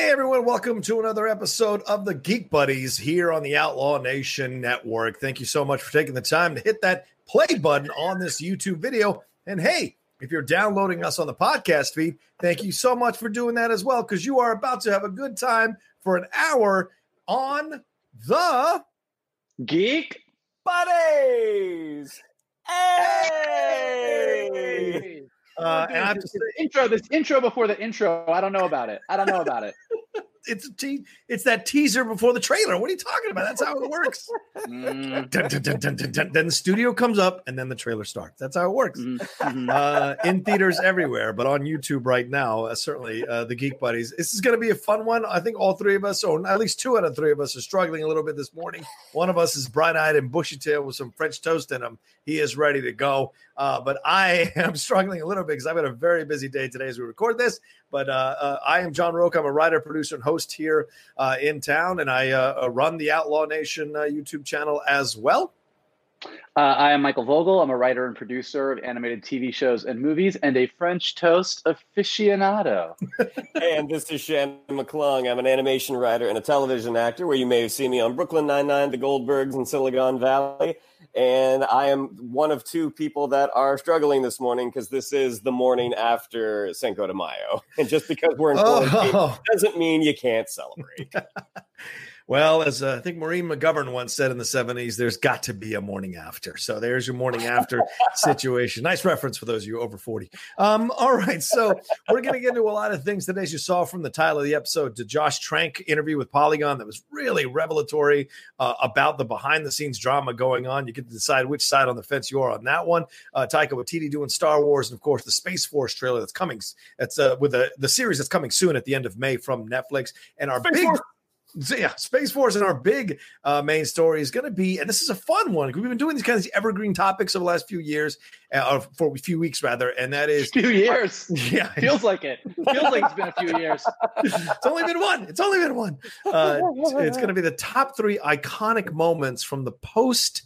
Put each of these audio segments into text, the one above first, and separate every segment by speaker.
Speaker 1: Hey everyone, welcome to another episode of the Geek Buddies here on the Outlaw Nation Network. Thank you so much for taking the time to hit that play button on this YouTube video. And hey, if you're downloading us on the podcast feed, thank you so much for doing that as well, because you are about to have a good time for an hour on the
Speaker 2: Geek Buddies. Hey!
Speaker 1: uh, and I have to say,
Speaker 2: intro, this intro before the intro, I don't know about it. I don't know about it.
Speaker 1: It's a te- it's that teaser before the trailer. What are you talking about? That's how it works.
Speaker 2: Mm,
Speaker 1: dun, dun, dun. Then the studio comes up and then the trailer starts. That's how it works.
Speaker 2: mhm, mhm.
Speaker 1: uh, in theaters everywhere, but on YouTube right now, uh, certainly uh, the Geek Buddies. This is going to be a fun one. I think all three of us, or at least two out of three of us, are struggling a little bit this morning. One of us is bright eyed and bushy tailed with some French toast in him. He is ready to go. Uh, but I am struggling a little bit because I've had a very busy day today as we record this. But uh, uh, I am John Rocha. I'm a writer, producer, and host here uh, in town, and I uh, uh, run the Outlaw Nation uh, YouTube channel as well.
Speaker 2: Uh, I am Michael Vogel. I'm a writer and producer of animated TV shows and movies and a French toast aficionado.
Speaker 3: and this is Shannon McClung. I'm an animation writer and a television actor where you may have seen me on Brooklyn Nine-Nine, The Goldbergs, and Silicon Valley. And I am one of two people that are struggling this morning because this is the morning after Cinco de Mayo. And just because we're in quarantine
Speaker 1: Oh.
Speaker 3: doesn't mean you can't celebrate.
Speaker 1: Well, as uh, I think Maureen McGovern once said in the 70s, there's got to be a morning after. So there's your morning after situation. Nice reference for those of you over 40. Um, all right. So we're going to get into a lot of things today, as you saw from the title of the episode, the Josh Trank interview with Polygon that was really revelatory uh, about the behind the scenes drama going on. You get to decide which side on the fence you are on that one. Uh, Taika Waititi doing Star Wars, and of course, the Space Force trailer that's coming. That's uh, with the, the series that's coming soon at the end of May from Netflix. And our
Speaker 3: Space
Speaker 1: big
Speaker 3: Force.
Speaker 1: So yeah, Space Force and our big uh, main story is going to be, and this is a fun one. We've been doing these kinds of evergreen topics over the last few years, uh, or for a few weeks rather, and that is
Speaker 2: few years.
Speaker 1: Yeah,
Speaker 2: feels like it. Feels like it's been a few years.
Speaker 1: it's only been one. It's only been one. Uh, it's, it's going to be the top three iconic moments from the post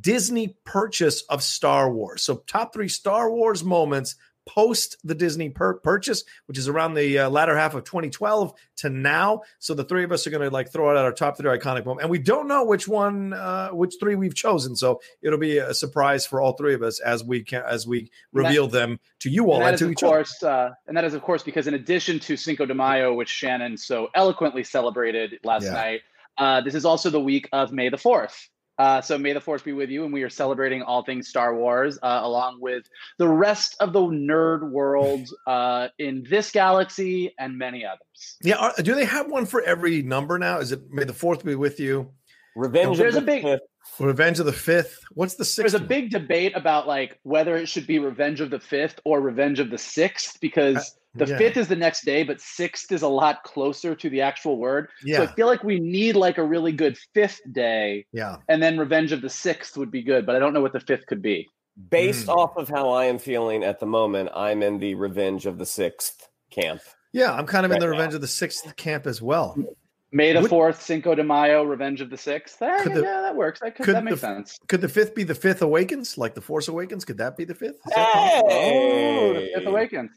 Speaker 1: Disney purchase of Star Wars. So top three Star Wars moments post the Disney pur- purchase, which is around the uh, latter half of 2012 to now. So the three of us are going to like throw out our top three iconic moments, and we don't know which one, uh, which three we've chosen. So it'll be a surprise for all three of us as we can as we reveal that, them to you all
Speaker 2: and,
Speaker 1: and to
Speaker 2: of
Speaker 1: each
Speaker 2: course,
Speaker 1: other.
Speaker 2: Uh, and that is of course because in addition to Cinco de Mayo, which Shannon so eloquently celebrated last yeah. night, uh, this is also the week of May the Fourth. Uh, so may the force be with you, and we are celebrating all things Star Wars, uh, along with the rest of the nerd world uh, in this galaxy and many others.
Speaker 1: Yeah, are, do they have one for every number now? Is it May the Fourth be with you?
Speaker 3: Revenge.
Speaker 2: There's
Speaker 3: of
Speaker 2: the a big.
Speaker 3: Fifth.
Speaker 1: Revenge of the Fifth. What's the sixth?
Speaker 2: There's a big debate about like whether it should be Revenge of the Fifth or Revenge of the Sixth because the yeah. fifth is the next day, but sixth is a lot closer to the actual word. Yeah. So I feel like we need like a really good fifth day.
Speaker 1: Yeah.
Speaker 2: And then Revenge of the Sixth would be good, but I don't know what the fifth could be.
Speaker 3: Based mm. off of how I am feeling at the moment, I'm in the Revenge of the Sixth camp.
Speaker 1: Yeah, I'm kind of right in the Revenge now. of the Sixth camp as well.
Speaker 2: May the fourth, Cinco de Mayo, Revenge of the Sixth. Eh, the, yeah, that works. That could, could that makes
Speaker 1: the,
Speaker 2: sense.
Speaker 1: Could the fifth be the fifth awakens, like the Force Awakens? Could that be the fifth?
Speaker 3: Hey!
Speaker 2: Oh, the fifth awakens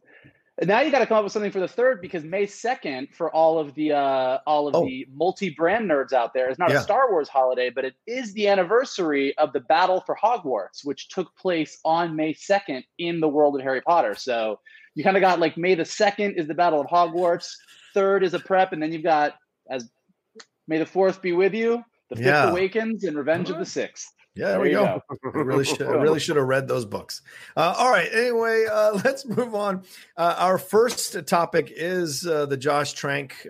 Speaker 2: now you got to come up with something for the third because May second for all of the uh, all of oh. the multi-brand nerds out there is not yeah. a Star Wars holiday, but it is the anniversary of the Battle for Hogwarts, which took place on May second in the world of Harry Potter. So you kind of got like May the second is the Battle of Hogwarts, third is a prep, and then you've got as May the fourth be with you, the fifth yeah. awakens, and Revenge of the sixth.
Speaker 1: Yeah, there, there we go. go. I really should I really should have read those books. Uh, all right. Anyway, uh, let's move on. Uh, our first topic is uh, the Josh Trank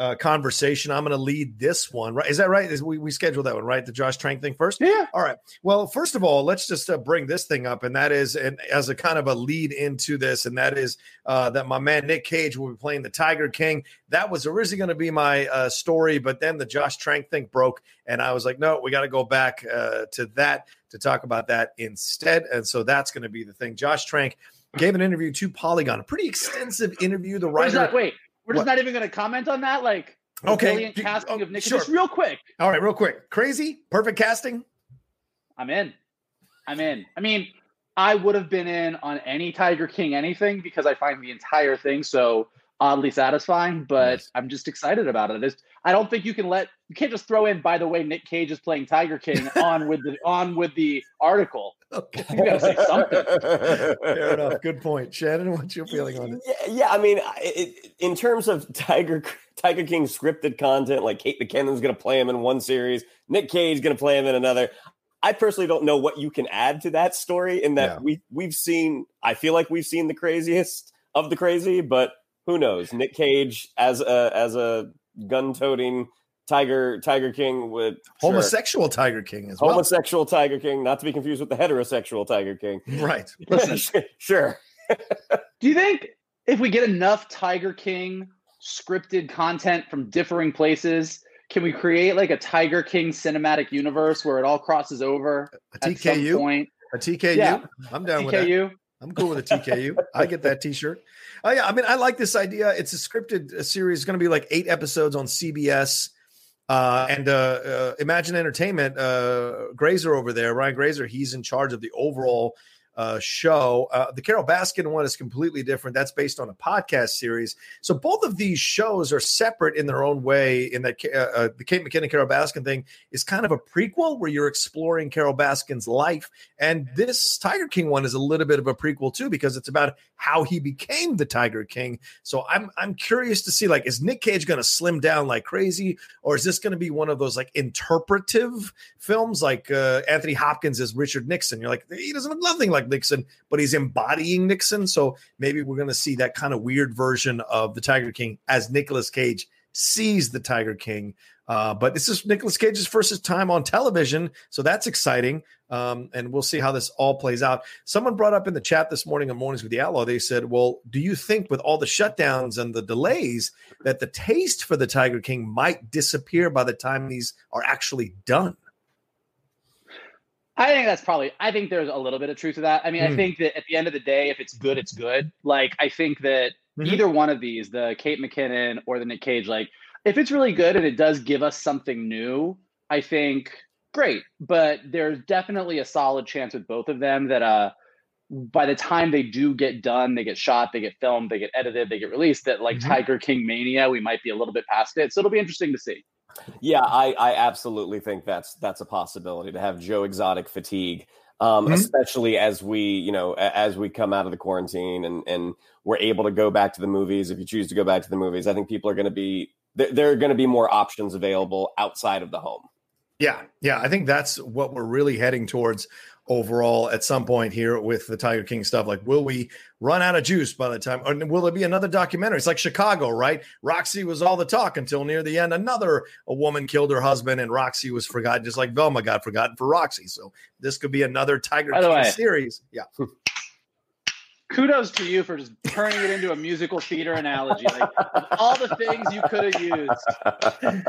Speaker 1: uh, conversation. I'm going to lead this one. Right? Is that right? Is we we scheduled that one right? The Josh Trank thing first.
Speaker 2: Yeah.
Speaker 1: All right. Well, first of all, let's just uh, bring this thing up, and that is, and as a kind of a lead into this, and that is uh, that my man Nick Cage will be playing the Tiger King. That was originally going to be my uh, story, but then the Josh Trank thing broke, and I was like, no, we got to go back uh, to that to talk about that instead. And so that's going to be the thing. Josh Trank gave an interview to Polygon, a pretty extensive interview. The writer.
Speaker 2: Wait, we're just what? not even going to comment on that. Like, okay, brilliant casting oh, of Nick. Sure. Just real quick.
Speaker 1: All right, real quick. Crazy, perfect casting.
Speaker 2: I'm in. I'm in. I mean, I would have been in on any Tiger King anything because I find the entire thing so oddly satisfying. But yes. I'm just excited about it. It's, I don't think you can let you can't just throw in. By the way, Nick Cage is playing Tiger King on with the on with the article. Okay. You got to say something.
Speaker 1: Fair enough. Good point, Shannon. What's your feeling on it?
Speaker 3: Yeah, yeah I mean, it, in terms of Tiger Tiger King scripted content, like Kate McKinnon's going to play him in one series, Nick Cage going to play him in another. I personally don't know what you can add to that story. In that yeah. we we've seen, I feel like we've seen the craziest of the crazy, but who knows? Nick Cage as a as a gun toting Tiger Tiger King with
Speaker 1: homosexual sure. Tiger King as
Speaker 3: well. Homosexual Tiger King, not to be confused with the heterosexual Tiger King.
Speaker 1: Right.
Speaker 2: Listen,
Speaker 3: sure.
Speaker 2: Do you think if we get enough Tiger King scripted content from differing places, can we create like a Tiger King cinematic universe where it all crosses over
Speaker 1: a TKU? point? A TKU? Yeah. I'm down TKU. with that. I'm cool with a TKU. I get that T-shirt. Oh yeah, I mean, I like this idea. It's a scripted series. It's going to be like eight episodes on CBS. Uh, and uh, uh, Imagine Entertainment, uh, Grazer over there, Brian Grazer, he's in charge of the overall uh, show. Uh, the Carole Baskin one is completely different. That's based on a podcast series. So both of these shows are separate in their own way. In that uh, uh, the Kate McKinnon Carole Baskin thing is kind of a prequel where you're exploring Carole Baskin's life, and this Tiger King one is a little bit of a prequel too because it's about how he became the Tiger King. So I'm I'm curious to see like is Nick Cage going to slim down like crazy, or is this going to be one of those like interpretive films like uh, Anthony Hopkins as Richard Nixon? You're like he doesn't look nothing like Nixon, but he's embodying Nixon. So maybe we're going to see that kind of weird version of the Tiger King as Nicolas Cage sees the Tiger King. Uh, but this is Nicolas Cage's first time on television, so that's exciting. Um, and we'll see how this all plays out. Someone brought up in the chat this morning on Mornings with the Outlaw, they said, Well, do you think with all the shutdowns and the delays that the taste for the Tiger King might disappear by the time these are actually done?
Speaker 2: I think that's probably. I think there's a little bit of truth to that. I mean, mm. I hmm. think that at the end of the day, if it's good, it's good. Like I think that mm-hmm. either one of these, the Kate McKinnon or the Nick Cage, like if it's really good and it does give us something new, I think great. But there's definitely a solid chance with both of them that uh by the time they do get done, they get shot, they get filmed, they get edited, they get released, that like mm-hmm. Tiger King Mania, we might be a little bit past it. So it'll be interesting to see.
Speaker 3: Yeah, I, I absolutely think that's that's a possibility to have Joe Exotic fatigue, um, mm-hmm. especially as we you know as we come out of the quarantine and and we're able to go back to the movies. If you choose to go back to the movies, I think people are going to be there are going to be more options available outside of the home.
Speaker 1: Yeah, yeah, I think that's what we're really heading towards overall at some point here with the Tiger King stuff. Like, will we run out of juice by the time, or will there be another documentary? It's like Chicago, right? Roxy was all the talk until near the end. Another a woman killed her husband, and Roxy was forgotten, just like oh Velma got forgotten for Roxy. So this could be another Tiger King way, series. Yeah.
Speaker 2: kudos to you for just turning it into a musical theater analogy. Like all the things you could have used.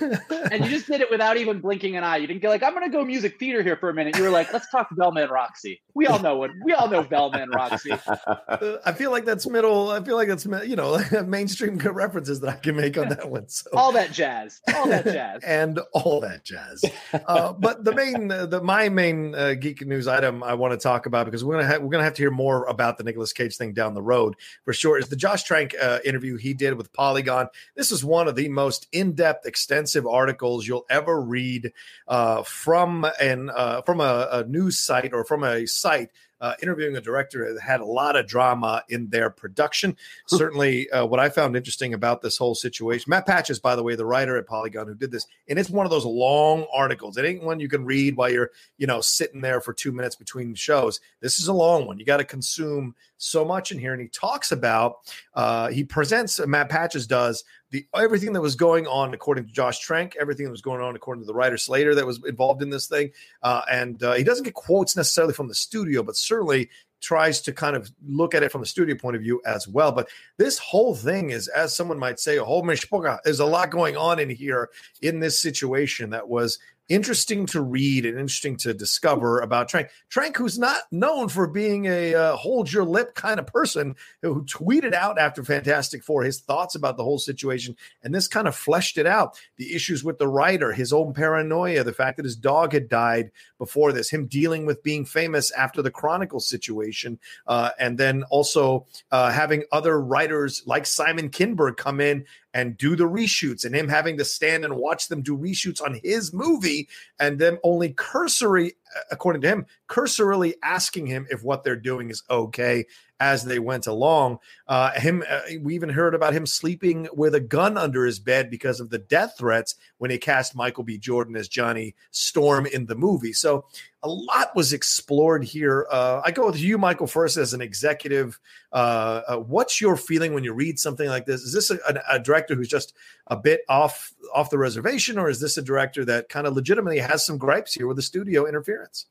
Speaker 2: and you just did it without even blinking an eye. You didn't get like, I'm gonna go music theater here for a minute. You were like, let's talk Velma and Roxy. We all know what we all know Velma and Roxy.
Speaker 1: Uh, I feel like that's middle, I feel like that's you know, mainstream references that I can make on that one. So
Speaker 2: all that jazz. All that jazz.
Speaker 1: and all that jazz. Uh, but the main uh, the my main uh, geek news item I want to talk about because we're gonna ha- we're gonna have to hear more about the Nicolas Cage thing down the road for sure is the Josh Trank uh, interview he did with Polygon. This is one of the most in depth, extensive articles you'll ever read uh, from an uh, from a, a news site or from a site uh, interviewing the director had a lot of drama in their production. Certainly, uh, what I found interesting about this whole situation, Matt Patches, by the way, the writer at Polygon who did this, and it's one of those long articles. It ain't one you can read while you're, you know, sitting there for two minutes between shows. This is a long one. You got to consume so much in here. And he talks about, uh, he presents, Matt Patches does the everything that was going on according to Josh Trank, everything that was going on according to the writer Slater that was involved in this thing, uh, and uh, he doesn't get quotes necessarily from the studio, but certainly tries to kind of look at it from the studio point of view as well. But this whole thing is, as someone might say, a whole mishpoga. There's a lot going on in here in this situation that was interesting to read and interesting to discover about Trank. Trank, who's not known for being a uh, hold your lip kind of person, who tweeted out after Fantastic Four his thoughts about the whole situation, and this kind of fleshed it out. The issues with the writer, his own paranoia, the fact that his dog had died before this, him dealing with being famous after the Chronicle situation, uh, and then also uh, having other writers like Simon Kinberg come in and do the reshoots and him having to stand and watch them do reshoots on his movie and them only cursory according to him cursorily asking him if what they're doing is okay as they went along uh, him uh, we even heard about him sleeping with a gun under his bed because of the death threats when he cast michael b jordan as johnny storm in the movie so a lot was explored here. Uh, I go with you, Michael, first as an executive. Uh, uh, what's your feeling when you read something like this? Is this a, a, a, director who's just a bit off off the reservation, or is this a director that kind of legitimately has some gripes here with the studio interference?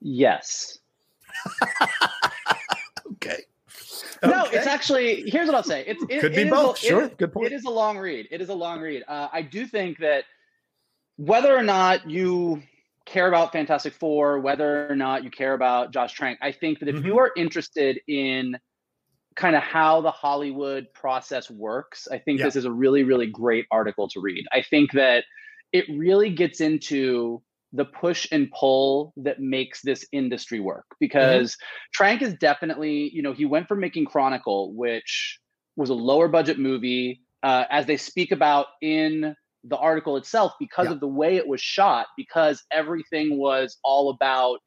Speaker 2: Yes.
Speaker 1: okay.
Speaker 2: No, okay. it's actually here's what I'll say. It's it,
Speaker 1: could be
Speaker 2: it
Speaker 1: both.
Speaker 2: A,
Speaker 1: sure,
Speaker 2: it,
Speaker 1: good point.
Speaker 2: It is a long read. It is a long read. Uh, I do think that whether or not you care about Fantastic Four, whether or not you care about Josh Trank, I think that if mm-hmm. you are interested in kind of how the Hollywood process works, I think yeah. this is a really, really great article to read. I think that it really gets into the push and pull that makes this industry work because mm-hmm. Trank is definitely, you know, he went from making Chronicle, which was a lower budget movie, uh, as they speak about in the article itself because yeah. of the way it was shot, because everything was all about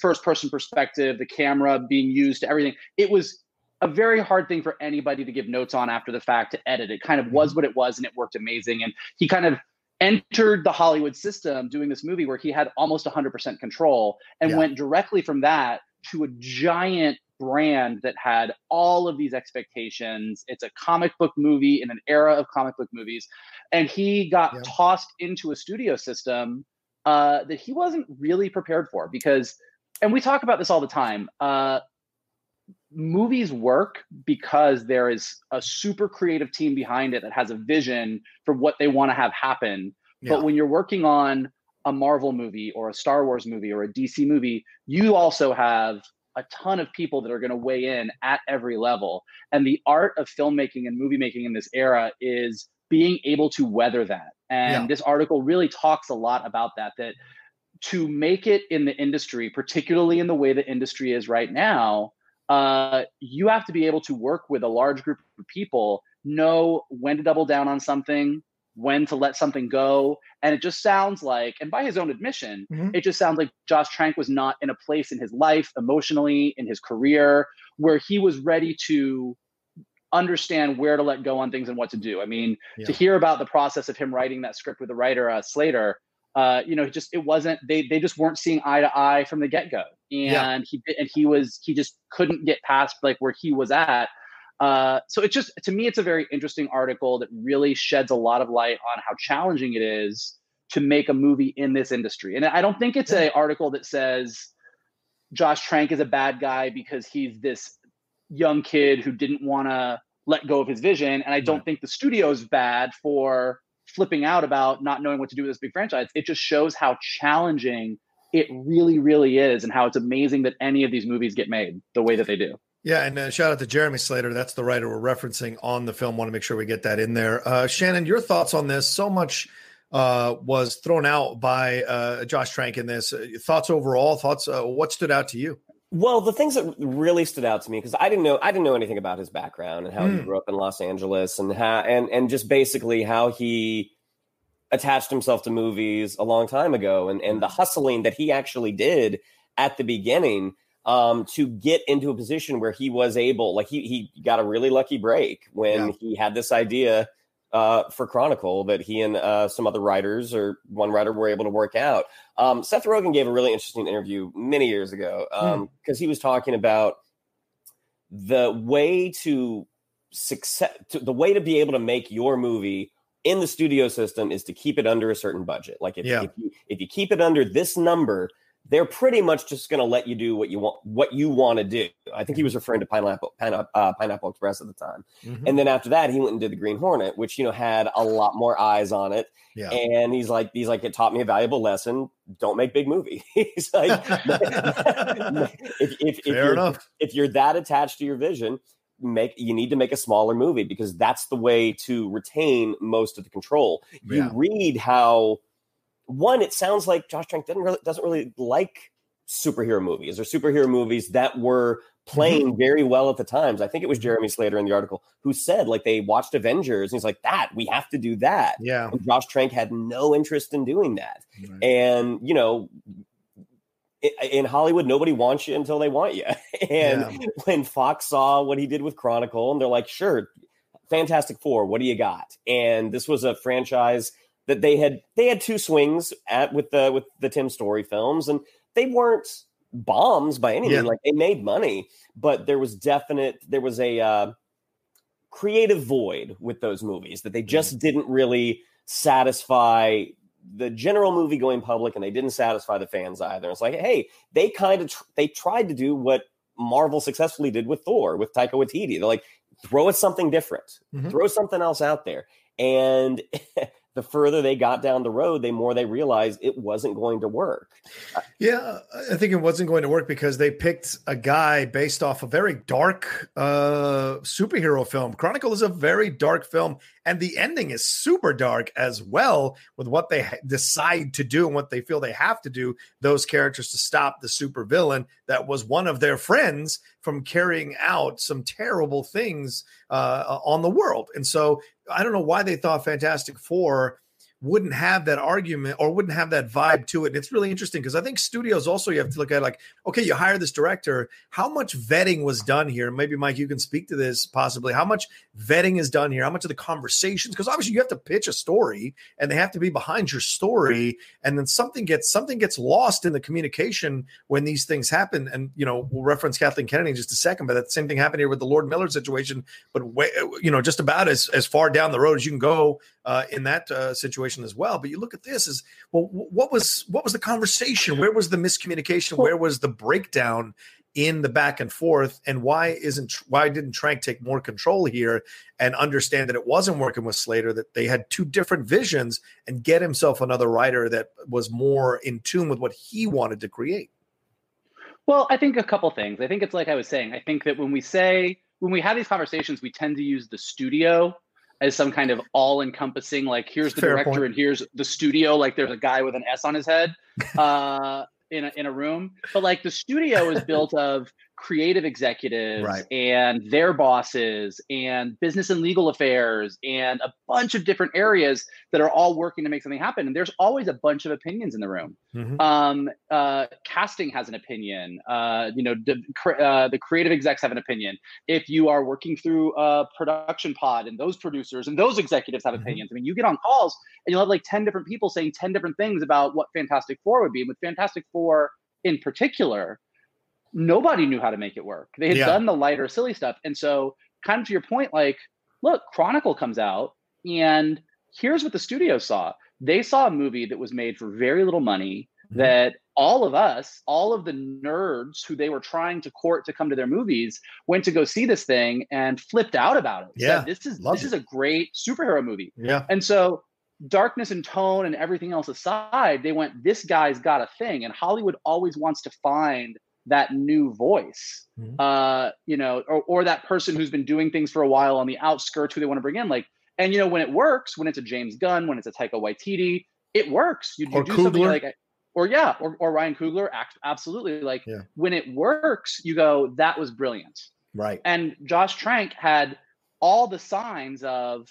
Speaker 2: first person perspective, the camera being used, to everything. It was a very hard thing for anybody to give notes on after the fact to edit. It kind of was mm-hmm. what it was and it worked amazing. And he kind of entered the Hollywood system doing this movie where he had almost 100% control and yeah. went directly from that to a giant brand that had all of these expectations. It's a comic book movie in an era of comic book movies. And he got yeah. tossed into a studio system uh, that he wasn't really prepared for because, and we talk about this all the time. Uh, movies work because there is a super creative team behind it that has a vision for what they want to have happen. Yeah. But when you're working on a Marvel movie or a Star Wars movie or a DC movie, you also have a ton of people that are going to weigh in at every level. And the art of filmmaking and movie making in this era is being able to weather that. And yeah. this article really talks a lot about that that to make it in the industry, particularly in the way the industry is right now, uh, you have to be able to work with a large group of people, know when to double down on something, when to let something go. And it just sounds like, and by his own admission, mm-hmm. it just sounds like Josh Trank was not in a place in his life, emotionally, in his career, where he was ready to understand where to let go on things and what to do. I mean, yeah. to hear about the process of him writing that script with the writer uh, Slater, uh, you know, just it wasn't they they just weren't seeing eye to eye from the get go, and yeah. he and he was he just couldn't get past like where he was at. Uh, so it's just to me, it's a very interesting article that really sheds a lot of light on how challenging it is to make a movie in this industry. And I don't think it's an article that says Josh Trank is a bad guy because he's this young kid who didn't want to let go of his vision. And I don't think the studio's bad for flipping out about not knowing what to do with this big franchise. It just shows how challenging it really, really is, and how it's amazing that any of these movies get made the way that they do.
Speaker 1: Yeah, and uh, shout out to Jeremy Slater. That's the writer we're referencing on the film. Want to make sure we get that in there. Uh, Shannon, your thoughts on this? So much uh, was thrown out by uh, Josh Trank in this. Uh, thoughts overall? Thoughts? Uh, what stood out to you?
Speaker 3: Well, the things that really stood out to me because I didn't know I didn't know anything about his background and how mm. he hmm. grew up in Los Angeles and how and and just basically how he attached himself to movies a long time ago and and the hustling that he actually did at the beginning um, to get into a position where he was able like he he got a really lucky break when yeah. he had this idea uh, for Chronicle that he and uh, some other writers or one writer were able to work out. Um, Seth Rogen gave a really interesting interview many years ago because um, mm. he was talking about the way to success, to, the way to be able to make your movie in the studio system is to keep it under a certain budget. Like if, yeah. if you if you keep it under this number, they're pretty much just going to let you do what you want what you want to do. I think he was referring to Pineapple uh, Pineapple Express at the time, mm-hmm. and then after that, he went and did the Green Hornet, which you know had a lot more eyes on it. Yeah. And he's like, he's like, it taught me a valuable lesson. Don't make big movie. he's like, if, if, if, you're, enough. if you're that attached to your vision, make you need to make a smaller movie because that's the way to retain most of the control. You read how one, it sounds like Josh Trank doesn't really, doesn't really like superhero movies or superhero movies that were playing mm-hmm. very well at the times. I think it was Jeremy Slater in the article who said like they watched Avengers and he's like that we have to do that.
Speaker 1: Yeah,
Speaker 3: and Josh Trank had no interest in doing that, right. and you know. In Hollywood, nobody wants you until they want you. And yeah. when Fox saw what he did with Chronicle, and they're like, "Sure, Fantastic Four, what do you got?" And this was a franchise that they had they had two swings at with the with the Tim Story films, and they weren't bombs by any means. Yeah. Like they made money, but there was definite there was a uh, creative void with those movies that they just mm didn't really satisfy the general movie going public, and they didn't satisfy the fans either. It's like, hey, they kind of tr- they tried to do what Marvel successfully did with Thor with Taika Waititi. They're like, throw us something different, mm-hmm. throw something else out there, and the further they got down the road, the more they realized it wasn't going to work.
Speaker 1: Yeah, I think it wasn't going to work because they picked a guy based off a very dark uh, superhero film. Chronicle is a very dark film, and the ending is super dark as well with what they decide to do and what they feel they have to do. Those characters to stop the supervillain that was one of their friends from carrying out some terrible things uh, on the world. And so I don't know why they thought Fantastic Four wouldn't have that argument or wouldn't have that vibe to it. And it's really interesting because I think studios also you have to look at like, okay, you hire this director. How much vetting was done here? Maybe Mike, you can speak to this possibly. How much vetting is done here? How much of the conversations? Because obviously you have to pitch a story and they have to be behind your story. And then something gets something gets lost in the communication when these things happen. And you know, we'll reference Kathleen Kennedy in just a second, but that same thing happened here with the Lord Miller situation, but way, you know, just about as as far down the road as you can go uh, in that uh, situation as well. But you look at this as well. What was what was the conversation? Where was the miscommunication? Where was the breakdown in the back and forth? And why isn't why didn't Trank take more control here and understand that it wasn't working with Slater? That they had two different visions and get himself another writer that was more in tune with what he wanted to create.
Speaker 2: Well, I think a couple things. I think it's like I was saying. I think that when we say when we have these conversations, we tend to use the studio as some kind of all-encompassing like here's the Fair director point. and here's the studio like there's a guy with an s on his head uh in a, in a room but like the studio is built of creative executives right. and their bosses and business and legal affairs and a bunch of different areas that are all working to make something happen. And there's always a bunch of opinions in the room. Mm-hmm. Um, uh, casting has an opinion. Uh, you know, the, uh, the creative execs have an opinion. If you are working through a production pod and those producers and those executives have mm-hmm. opinions, I mean, you get on calls and you'll have like 10 different people saying 10 different things about what Fantastic Four would be. And with Fantastic Four in particular, nobody knew how to make it work. They had yeah. done the lighter, silly stuff. And so, kind of to your point, like, look, Chronicle comes out, and here's what the studio saw. They saw a movie that was made for very little money mm-hmm. that all of us, all of the nerds who they were trying to court to come to their movies, went to go see this thing and flipped out about it.
Speaker 1: Yeah,
Speaker 2: this is this it. is a great superhero movie.
Speaker 1: Yeah,
Speaker 2: and so darkness and tone and everything else aside, they went, this guy's got a thing. And Hollywood always wants to find that new voice mm-hmm. uh you know or, or that person who's been doing things for a while on the outskirts who they want to bring in like and you know when it works when it's a james gunn when it's a taika waititi it works you, you do Coogler. something like or yeah or, or ryan coogler absolutely like yeah. when it works you go that was brilliant
Speaker 1: right
Speaker 2: and josh trank had all the signs of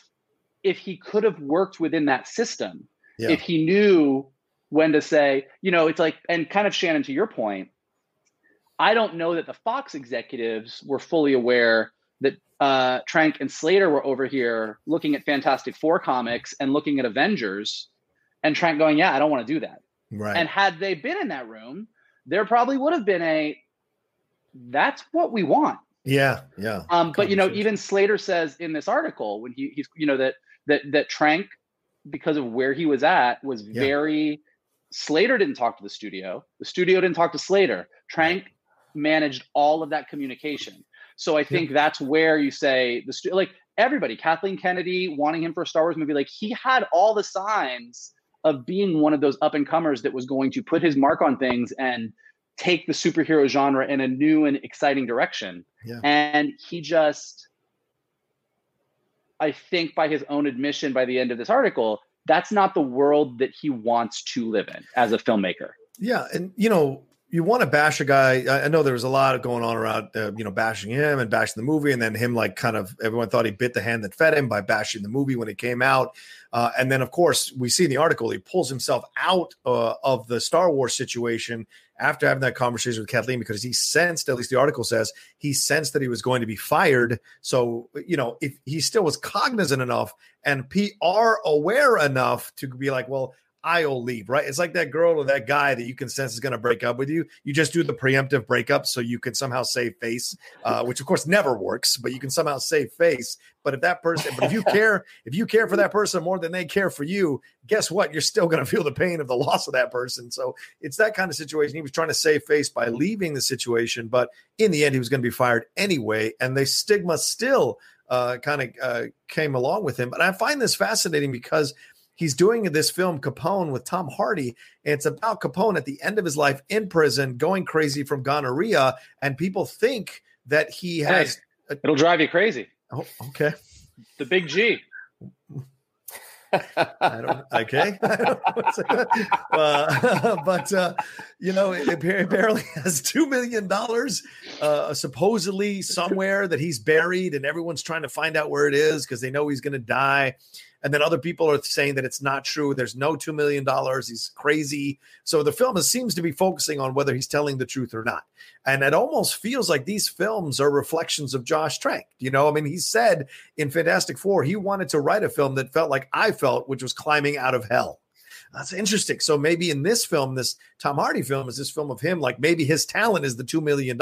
Speaker 2: if he could have worked within that system yeah. if he knew when to say you know it's like and kind of shannon to your point I don't know that the Fox executives were fully aware that uh, Trank and Slater were over here looking at Fantastic Four comics and looking at Avengers, and Trank going, "Yeah, I don't want to do that."
Speaker 1: Right.
Speaker 2: And had they been in that room, there probably would have been a, "That's what we want."
Speaker 1: Yeah, yeah.
Speaker 2: Um, but you know, even Slater says in this article when he, he's, you know, that that that Trank, because of where he was at, was yeah. very. Slater didn't talk to the studio. The studio didn't talk to Slater. Trank managed all of that communication. So I think yeah. that's where you say the stu- like everybody, Kathleen Kennedy wanting him for a Star Wars movie, like he had all the signs of being one of those up and comers that was going to put his mark on things and take the superhero genre in a new and exciting direction.
Speaker 1: Yeah.
Speaker 2: And he just I think by his own admission by the end of this article, that's not the world that he wants to live in as a filmmaker.
Speaker 1: Yeah, and you know, you want to bash a guy. I know there was a lot going on around, uh, you know, bashing him and bashing the movie, and then him like kind of everyone thought he bit the hand that fed him by bashing the movie when it came out. Uh, and then, of course, we see in the article he pulls himself out uh, of the Star Wars situation after having that conversation with Kathleen because he sensed, at least the article says, he sensed that he was going to be fired. So, you know, if he still was cognizant enough and PR aware enough to be like, well, I'll leave, right? It's like that girl or that guy that you can sense is going to break up with you. You just do the preemptive breakup so you can somehow save face, uh, which of course never works, but you can somehow save face. But if that person, but if you care, if you care for that person more than they care for you, guess what? You're still going to feel the pain of the loss of that person. So it's that kind of situation. He was trying to save face by leaving the situation, but in the end, he was going to be fired anyway. And the stigma still uh, kind of uh, came along with him. But I find this fascinating because he's doing this film Capone with Tom Hardy. And it's about Capone at the end of his life in prison, going crazy from gonorrhea, and people think that he has.
Speaker 2: Hey, it'll drive you crazy.
Speaker 1: Oh, okay.
Speaker 2: The big G.
Speaker 1: I don't. Okay, uh, but uh, you know, it, apparently has two million dollars, uh, supposedly somewhere that he's buried, and everyone's trying to find out where it is because they know he's going to die and then other people are saying that it's not true. There's no two million dollars. He's crazy. So the film seems to be focusing on whether he's telling the truth or not. And it almost feels like these films are reflections of Josh Trank. You know, I mean, he said in Fantastic Four he wanted to write a film that felt like I felt, which was climbing out of hell. That's interesting. So maybe in this film, this Tom Hardy film is this film of him, like maybe his talent is the $2 million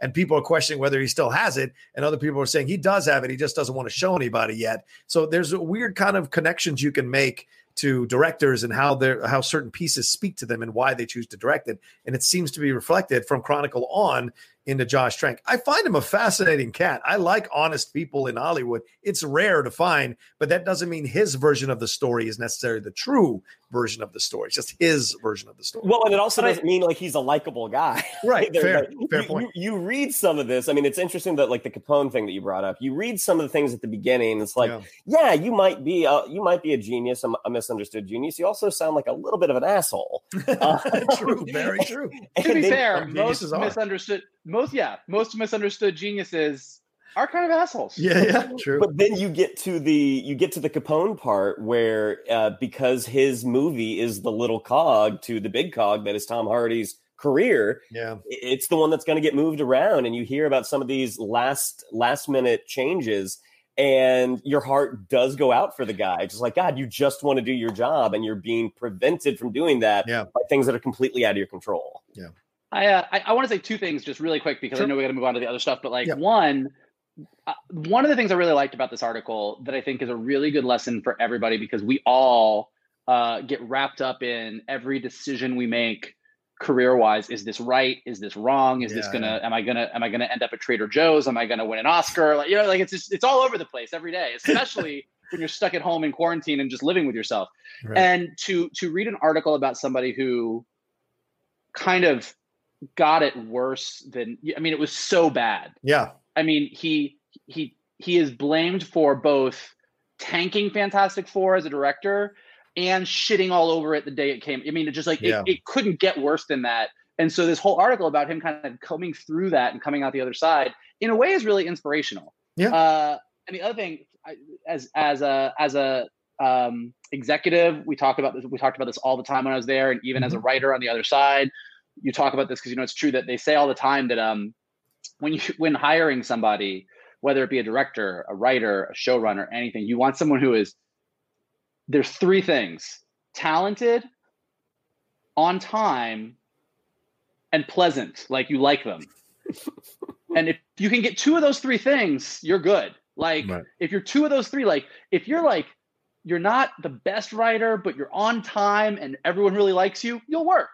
Speaker 1: and people are questioning whether he still has it. And other people are saying he does have it. He just doesn't want to show anybody yet. So there's a weird kind of connections you can make to directors and how they how certain pieces speak to them and why they choose to direct it. And it seems to be reflected from Chronicle on into Josh Trank. I find him a fascinating cat. I like honest people in Hollywood. It's rare to find, but that doesn't mean his version of the story is necessarily the true version of the story. It's just his version of the story.
Speaker 3: Well, and it also doesn't mean like he's a likable guy.
Speaker 1: Right. fair,
Speaker 3: like,
Speaker 1: fair
Speaker 3: you,
Speaker 1: point.
Speaker 3: You, you, read some of this. I mean, it's interesting that like the Capone thing that you brought up. You read some of the things at the beginning. It's like, yeah, yeah you might be a, you might be a genius, a, a, misunderstood genius. You also sound like a little bit of an asshole.
Speaker 1: Uh, true. Very true.
Speaker 2: to be fair, most misunderstood most yeah most misunderstood geniuses are kind of assholes.
Speaker 1: Yeah, yeah, true.
Speaker 3: But then you get to the you get to the Capone part where uh, because his movie is the little cog to the big cog that is Tom Hardy's career.
Speaker 1: Yeah,
Speaker 3: it's the one that's going to get moved around, and you hear about some of these last last minute changes. And your heart does go out for the guy. Just like, God, you just want to do your job and you're being prevented from doing that
Speaker 1: yeah.
Speaker 3: by things that are completely out of your control.
Speaker 1: Yeah.
Speaker 2: I uh, I, I want to say two things just really quick because sure. I know we got to move on to the other stuff. But like one, uh, one of the things I really liked about this article that I think is a really good lesson for everybody because we all uh, get wrapped up in every decision we make career wise. Is this right? Is this wrong? Is yeah, this gonna? Yeah. Am I gonna? Am I gonna end up at Trader Joe's? Am I gonna win an Oscar? Like you know, like it's just it's all over the place every day, especially. when you're stuck at home in quarantine and just living with yourself right. and to to read an article about somebody who kind of got it worse than I mean, it was so bad.
Speaker 1: Yeah.
Speaker 2: I mean, he he he is blamed for both tanking Fantastic Four as a director and shitting all over it the day it came. I mean, it just like yeah. it, it couldn't get worse than that. And so this whole article about him kind of coming through that and coming out the other side in a way is really inspirational.
Speaker 1: Yeah.
Speaker 2: Uh, and the other thing, as as a as a um, executive, we talk about this. We talked about this all the time when I was there, and even mm-hmm. as a mm-hmm. writer on the other side, you talk about this because you know it's true that they say all the time that um when you when hiring somebody whether it be a director a writer a showrunner anything you want someone who is there's three things talented on time and pleasant like you like them. And if you can get two of those three things you're good. Like right. if you're two of those three like if you're like you're not the best writer but you're on time and everyone really likes you you'll work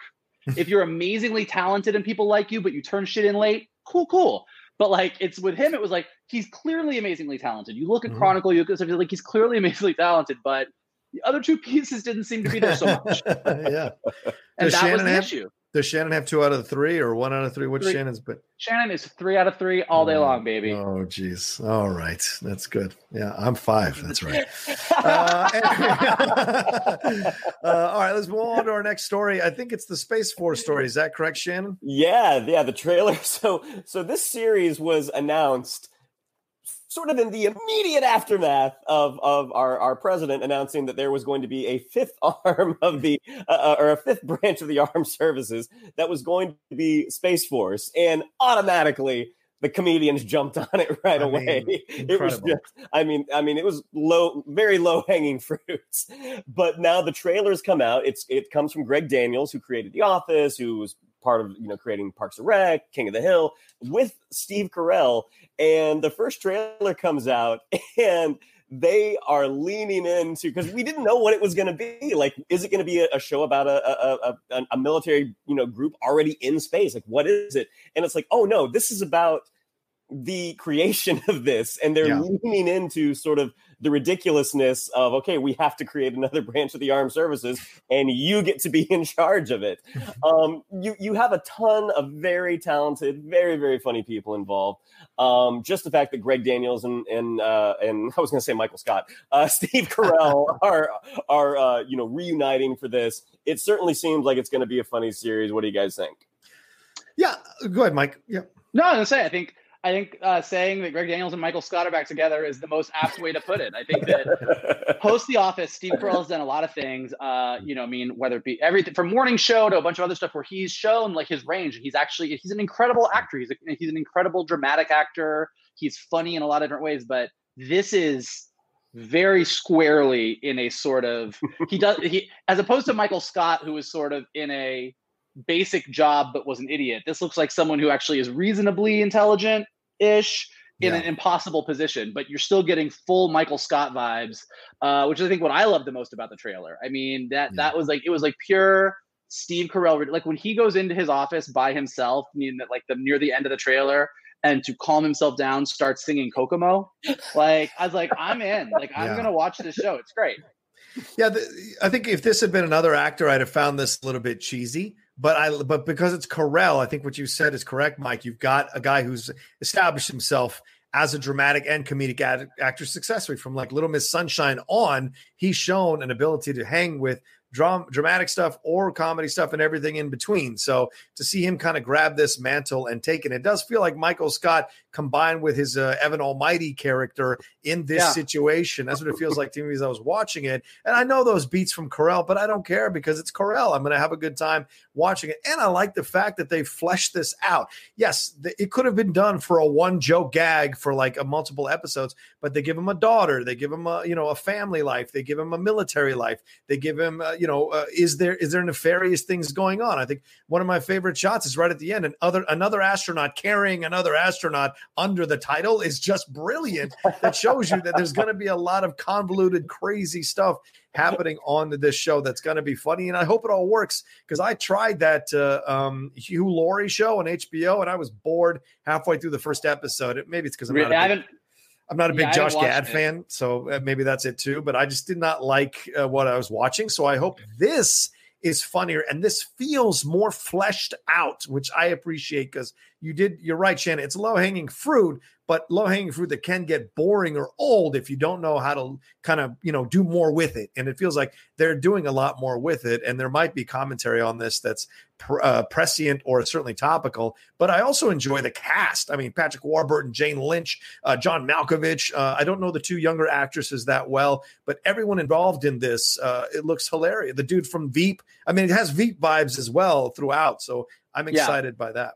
Speaker 2: if you're amazingly talented and people like you, but you turn shit in late, cool, cool. But like it's with him, it was like he's clearly amazingly talented. You look at mm-hmm. Chronicle, you look at something like he's clearly amazingly talented, but the other two pieces didn't seem to be there so much.
Speaker 1: yeah,
Speaker 2: and Does that Shannon was the have, issue.
Speaker 1: Does Shannon have two out of three or one out of three? Which three. Shannon's but
Speaker 2: Shannon is three out of three all day oh, long, baby.
Speaker 1: Oh geez. All right. That's good. Yeah, I'm five. That's right. uh, anyway. uh, all right, let's move on to our next story. I think it's the Space Force story. Is that correct, Shannon?
Speaker 3: Yeah, yeah, the trailer. So so this series was announced sort of in the immediate aftermath of, of our, our president announcing that there was going to be a fifth arm of the uh, uh, or a fifth branch of the armed services that was going to be space force and automatically the comedians jumped on it right I away. Mean, it was just, I mean, I mean, it was low, very low hanging fruits. But now the trailers come out. It's it comes from Greg Daniels, who created The Office, who was part of you know creating Parks and Rec, King of the Hill, with Steve Carell. And the first trailer comes out, and they are leaning into because we didn't know what it was going to be. Like, is it going to be a, a, show about a, a, a military you know group already in space? Like, what is it? And it's like, oh no, this is about the creation of this and they're yeah. leaning into sort of the ridiculousness of okay we have to create another branch of the armed services and you get to be in charge of it. Um, you you have a ton of very talented very very funny people involved. Um, just the fact that greg daniels and and uh, and i was going to say michael scott uh, steve carell are are uh, you know reuniting for this. It certainly seems like it's going to be a funny series. What do you guys think?
Speaker 1: Yeah go ahead mike. Yeah.
Speaker 2: No i was going to say i think I think uh, saying that Greg Daniels and Michael Scott are back together is the most apt way to put it. I think that post The Office, Steve Carell has done a lot of things. Uh, you know, I mean, whether it be everything from morning show to a bunch of other stuff where he's shown like his range, he's actually he's an incredible actor. He's a, he's an incredible dramatic actor. He's funny in a lot of different ways, but this is very squarely in a sort of he does he as opposed to Michael Scott, who was sort of in a basic job but was an idiot. This looks like someone who actually is reasonably intelligent ish in yeah. an impossible position, but you're still getting full Michael Scott vibes, uh, which is I think what I love the most about the trailer. I mean that yeah. that was like it was like pure Steve Carell. Like when he goes into his office by himself, mean that like the near the end of the trailer, and to calm himself down, start singing Kokomo. Like I was like, I'm in. Like I'm yeah. gonna watch this show. It's great.
Speaker 1: Yeah, the, I think if this had been another actor, I'd have found this a little bit cheesy. But I, but because it's Carell, I think what you said is correct, Mike. You've got a guy who's established himself as a dramatic and comedic ad- actor successfully from like Little Miss Sunshine on. He's shown an ability to hang with dram- dramatic stuff or comedy stuff and everything in between. So to see him kind of grab this mantle and take it, it does feel like Michael Scott combined with his uh, Evan Almighty character in this yeah. situation. That's what it feels like to me as I was watching it. And I know those beats from Carell, but I don't care because it's Carell. I'm going to have a good time watching it. And I like the fact that they fleshed this out. Yes, it could have been done for a one joke gag for like a multiple episodes, but they give him a daughter, they give him a you know a family life, they give him a military life, they give him uh, you know uh, is there is there nefarious things going on? I think one of my favorite shots is right at the end, and other another astronaut carrying another astronaut under the title is just brilliant. That shows you that there's going to be a lot of convoluted, crazy stuff happening on this show that's going to be funny. And I hope it all works because I tried that uh, um, Hugh Laurie show on HBO and I was bored halfway through the first episode. Maybe it's because I'm not. Big, I'm not a big yeah, Josh Gad it. fan, so uh, maybe that's it too. But I just did not like uh, what I was watching. So I hope this is funnier and this feels more fleshed out, which I appreciate because you did, you're right, Shannon. It's low hanging fruit, but low hanging fruit that can get boring or old if you don't know how to kind of, you know, do more with it. And it feels like they're doing a lot more with it. And there might be commentary on this that's uh, prescient or certainly topical. But I also enjoy the cast. I mean, Patrick Warburton, Jane Lynch, uh, John Malkovich. Uh, I don't know the two younger actresses that well, but everyone involved in this, uh, it looks hilarious. The dude from Veep, I mean, it has Veep vibes as well throughout. So I'm excited yeah. by that.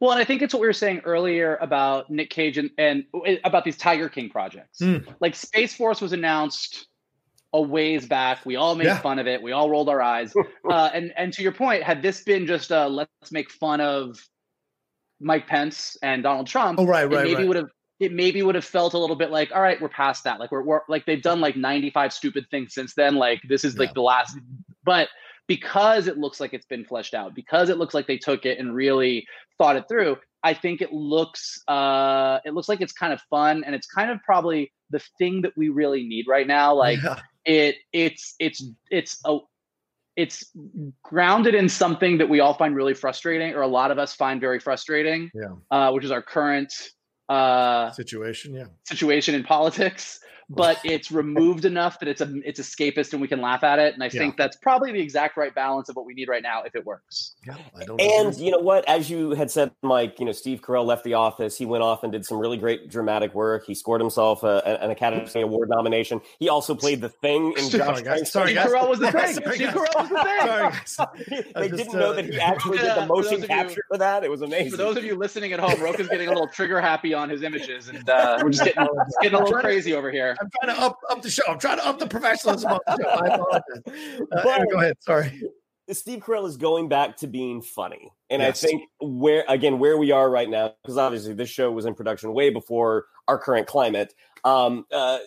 Speaker 2: Well, and I think it's what we were saying earlier about Nick Cage and, and about these Tiger King projects. Mm. Like Space Force was announced a ways back. We all made yeah. fun of it. We all rolled our eyes. uh, and and to your point, had this been just a let's make fun of Mike Pence and Donald Trump,
Speaker 1: oh, right, right,
Speaker 2: maybe
Speaker 1: right.
Speaker 2: would have it maybe would have felt a little bit like, all right, we're past that. Like we're, we're like they've done like 95 stupid things since then. Like this is yeah. like the last but because it looks like it's been fleshed out, because it looks like they took it and really thought it through, I think it looks uh, it looks like it's kind of fun and it's kind of probably the thing that we really need right now. Like yeah. it it's it's it's a it's grounded in something that we all find really frustrating, or a lot of us find very frustrating.
Speaker 1: Yeah,
Speaker 2: uh, which is our current uh,
Speaker 1: situation. Yeah,
Speaker 2: situation in politics but it's removed enough that it's a it's escapist and we can laugh at it. And I yeah. think that's probably the exact right balance of what we need right now if it works.
Speaker 3: Yeah, I don't. And you know what? As you had said, Mike, you know Steve Carell left the office. He went off and did some really great dramatic work. He scored himself a, an Academy Award nomination. He also played the Thing in
Speaker 1: Sorry, Josh. Guys.
Speaker 2: Sorry, Steve Carell was the thing. Steve Carell was the thing.
Speaker 3: Sorry, they just, didn't uh, know that he actually did the motion for capture you, for that. It was amazing.
Speaker 2: For those of you listening at home, Rocha's getting a little trigger happy on his images, and uh, we're just getting, just getting a little crazy over here.
Speaker 1: I'm trying to up up the show. I'm trying to up the professionalism of the show. I apologize. Uh, but, go ahead. Sorry.
Speaker 3: Steve Carell is going back to being funny. And yes. I think where again where we are right now, because obviously this show was in production way before our current climate. Um, uh,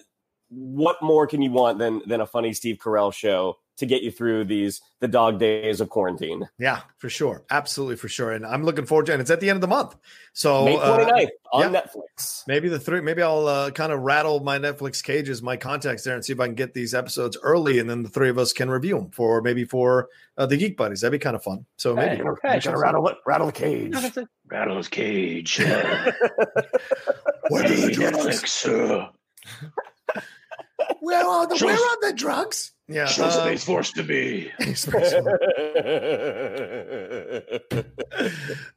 Speaker 3: what more can you want than than a funny Steve Carell show to get you through these the dog days of quarantine.
Speaker 1: Yeah, for sure. Absolutely for sure. And I'm looking forward to it. And it's at the end of the month. So
Speaker 3: May 29th uh, on yeah, Netflix.
Speaker 1: Maybe the three maybe I'll uh, kind of rattle my Netflix cages, my contacts there and see if I can get these episodes early and then the three of us can review them for maybe for uh, the Geek Buddies. That'd be kind of fun. So maybe
Speaker 3: hey, okay. gotta rattle it, rattle the cage.
Speaker 2: rattle his cage.
Speaker 1: Where are the drugs?
Speaker 2: Where
Speaker 1: are the where are the drugs? Yeah,
Speaker 2: Show um, Space Force to be.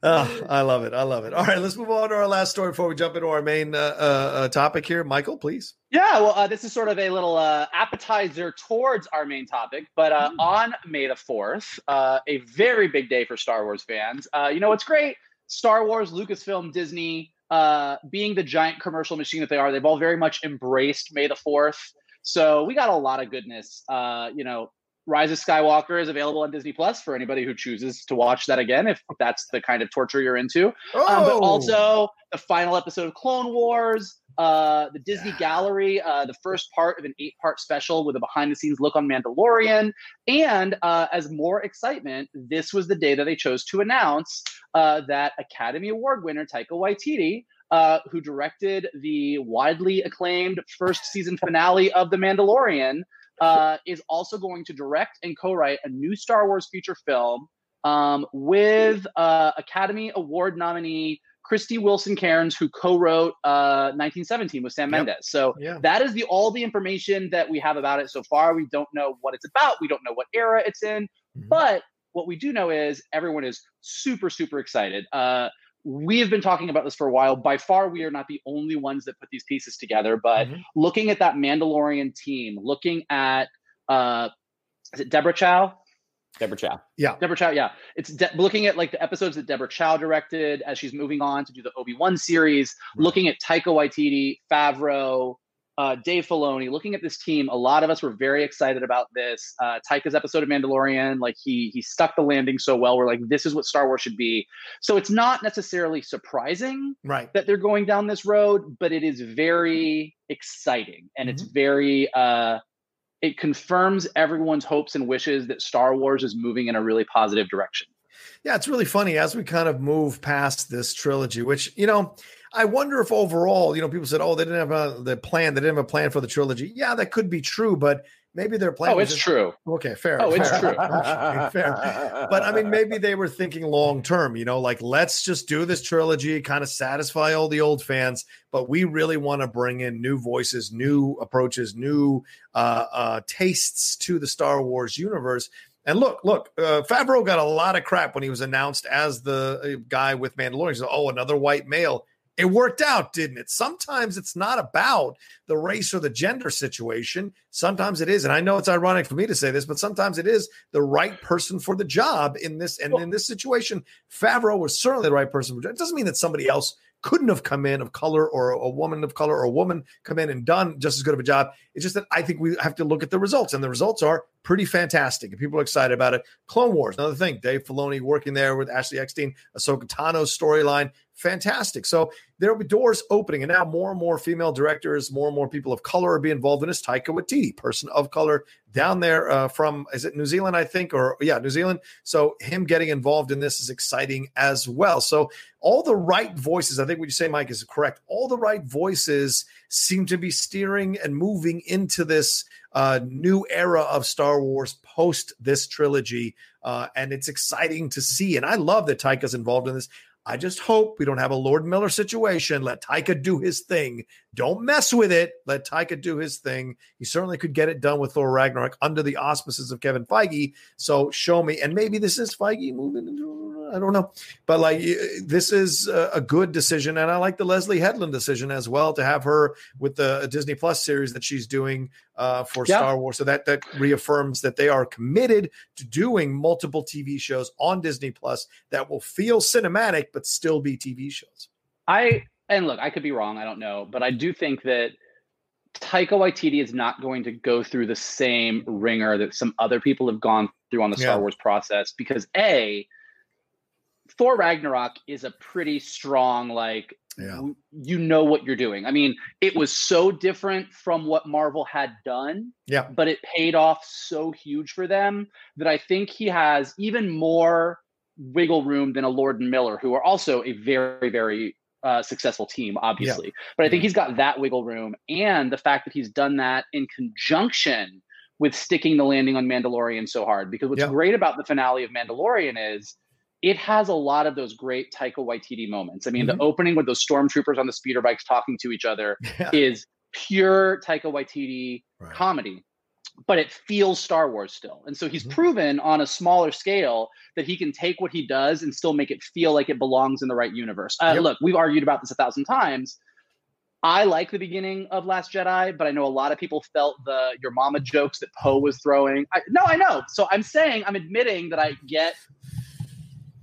Speaker 1: oh, I love it. I love it. All right, let's move on to our last story before we jump into our main uh, uh, topic here. Michael, please.
Speaker 2: Yeah, well, uh, this is sort of a little uh, appetizer towards our main topic. But uh, mm. on May the 4th, uh, a very big day for Star Wars fans. you know, what's great? Star Wars, Lucasfilm, Disney, being the giant commercial machine that they are, they've all very much embraced May the 4th. So we got a lot of goodness. Uh, you know, Rise of Skywalker is available on Disney Plus for anybody who chooses to watch that again, if that's the kind of torture you're into. Oh. Um, but oh! also the final episode of Clone Wars, uh, the Disney yeah. Gallery, uh, the first part of an eight part special with a behind the scenes look on Mandalorian. And uh, as more excitement, this was the day that they chose to announce uh, that Academy Award winner Taika Waititi uh, who directed the widely acclaimed first season finale of The Mandalorian, uh, is also going to direct and co-write a new Star Wars feature film um, with uh, Academy Award nominee Krysty Wilson Cairns, who co-wrote 1917 uh, with Sam yep. Mendes. So yeah. that is the all the information that we have about it so far. We don't know what it's about. We don't know what era it's in, mm-hmm. but what we do know is everyone is super super excited. Uh, we have been talking about this for a while. By far, we are not the only ones that put these pieces together. But mm-hmm. looking at that Mandalorian team, looking at uh, is it Deborah Chow?
Speaker 3: Deborah Chow.
Speaker 1: Yeah.
Speaker 2: Deborah Chow. Yeah. It's de- looking at like the episodes that Deborah Chow directed as she's moving on to do the Obi Wan series. Right. Looking at Taika Waititi, Favreau, uh, Dave Filoni, looking at this team, a lot of us were very excited about this. Uh, Taika's episode of Mandalorian, like he he stuck the landing so well. We're like, this is what Star Wars should be. So it's not necessarily surprising,
Speaker 1: right,
Speaker 2: that they're going down this road, but it is very exciting and mm-hmm. it's very uh, it confirms everyone's hopes and wishes that Star Wars is moving in a really positive direction.
Speaker 1: Yeah, it's really funny as we kind of move past this trilogy, which you know I wonder if overall, you know, people said, "Oh, they didn't have a the plan. They didn't have a plan for the trilogy." Yeah, that could be true, but maybe their plan.
Speaker 2: Oh, it's
Speaker 1: just,
Speaker 2: true.
Speaker 1: Okay, fair.
Speaker 2: Oh,
Speaker 1: fair.
Speaker 2: it's true.
Speaker 1: okay, fair. But I mean, maybe they were thinking long term. You know, like let's just do this trilogy, kind of satisfy all the old fans, but we really want to bring in new voices, new approaches, new uh, uh, tastes to the Star Wars universe. And look, look, uh, Favreau got a lot of crap when he was announced as the uh, guy with Mandalorian. He said, "Oh, another white male." It worked out, didn't it? Sometimes it's not about the race or the gender situation. Sometimes it is. And I know it's ironic for me to say this, but sometimes it is the right person for the job in this. And in this situation, Favreau was certainly the right person. It doesn't mean that somebody else couldn't have come in of color or a woman of color or a woman come in and done just as good of a job. It's just that I think we have to look at the results, and the results are pretty fantastic, and people are excited about it. Clone Wars, another thing. Dave Filoni working there with Ashley Eckstein, Ahsoka Tano's storyline, fantastic. So there will be doors opening, and now more and more female directors, more and more people of color are being involved in this. Taika Waititi, person of color, down there uh, from is it New Zealand, I think, or yeah, New Zealand. So him getting involved in this is exciting as well. So all the right voices, I think what you say, Mike, is correct. All the right voices seem to be steering and moving into this uh, new era of Star Wars post this trilogy. Uh, and it's exciting to see. And I love that Taika's involved in this. I just hope we don't have a Lord Miller situation. Let Taika do his thing. Don't mess with it. Let Taika do his thing. He certainly could get it done with Thor Ragnarok under the auspices of Kevin Feige. So show me. And maybe this is Feige moving into I don't know, but like this is a good decision, and I like the Leslie Headland decision as well to have her with the Disney Plus series that she's doing uh, for yeah. Star Wars. So that that reaffirms that they are committed to doing multiple TV shows on Disney Plus that will feel cinematic but still be TV shows.
Speaker 2: I and look, I could be wrong. I don't know, but I do think that Taika Waititi is not going to go through the same ringer that some other people have gone through on the Star yeah. Wars process because a Thor Ragnarok is a pretty strong like yeah. you know what you're doing. I mean, it was so different from what Marvel had done.
Speaker 1: Yeah.
Speaker 2: But it paid off so huge for them that I think he has even more wiggle room than a Lord and Miller, who are also a very, very uh, successful team, obviously. Yeah. But I think he's got that wiggle room and the fact that he's done that in conjunction with sticking the landing on Mandalorian so hard. Because what's yeah. great about the finale of Mandalorian is it has a lot of those great Taika Waititi moments. I mean, mm-hmm. the opening with those stormtroopers on the speeder bikes talking to each other yeah. is pure Taika Waititi right. comedy. but it feels Star Wars still. And so he's mm-hmm. proven on a smaller scale that he can take what he does and still make it feel like it belongs in the right universe. Uh, yep. Look, we've argued about this a thousand times. I like the beginning of Last Jedi, but I know a lot of people felt the your mama jokes that Poe was throwing. I, no, I know. So I'm saying, I'm admitting that I get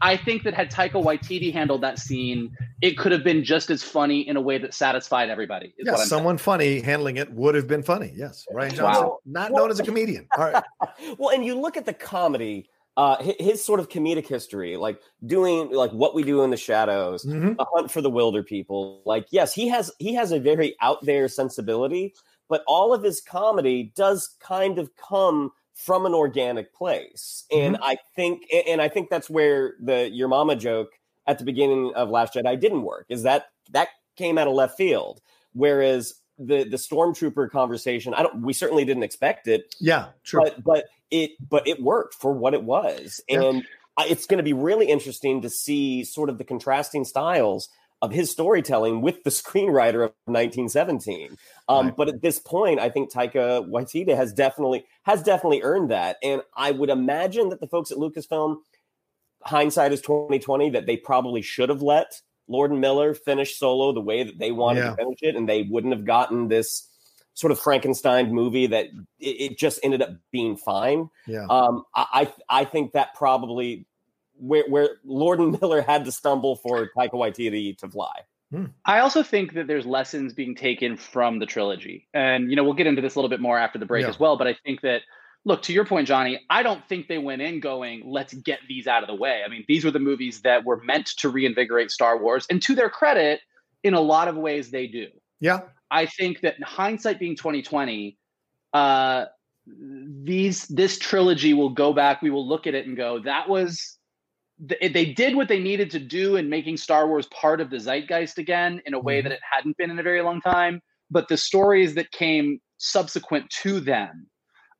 Speaker 2: I think that had Taika Waititi handled that scene, it could have been just as funny in a way that satisfied everybody.
Speaker 1: Yeah, someone saying. funny handling it would have been funny. Yes, Rian Johnson, wow. not well, known as a comedian. All right.
Speaker 3: well, and you look at the comedy, uh, his, sort of comedic history, like doing like what we do in the shadows, mm-hmm. a hunt for the wilder people. Like, yes, he has he has a very out there sensibility, but all of his comedy does kind of come from an organic place. And mm-hmm. I think and I think that's where the your mama joke at the beginning of Last Jedi didn't work. Is that that came out of left field. Whereas the the stormtrooper conversation, I don't we certainly didn't expect it.
Speaker 1: Yeah, true.
Speaker 3: But but it but it worked for what it was. And yeah. it's going to be really interesting to see sort of the contrasting styles of his storytelling with the screenwriter of 1917. Um, right. But at this point, I think Taika Waititi has definitely has definitely earned that, and I would imagine that the folks at Lucasfilm, hindsight is 2020, that they probably should have let Lord and Miller finish Solo the way that they wanted yeah. to finish it, and they wouldn't have gotten this sort of Frankenstein movie that it, it just ended up being fine.
Speaker 1: Yeah.
Speaker 3: Um, I I think that probably where, where Lord and Miller had to stumble for Taika Waititi to fly.
Speaker 2: Hmm. I also think that there's lessons being taken from the trilogy. And, you know, we'll get into this a little bit more after the break yeah. as well. But I think that, look, to your point, Johnny, I don't think they went in going, let's get these out of the way. I mean, these were the movies that were meant to reinvigorate Star Wars. And to their credit, in a lot of ways, they do.
Speaker 1: Yeah.
Speaker 2: I think that hindsight being 2020, uh, these this trilogy will go back. We will look at it and go, that was they did what they needed to do in making Star Wars part of the zeitgeist again in a way mm-hmm. that it hadn't been in a very long time. But the stories that came subsequent to them,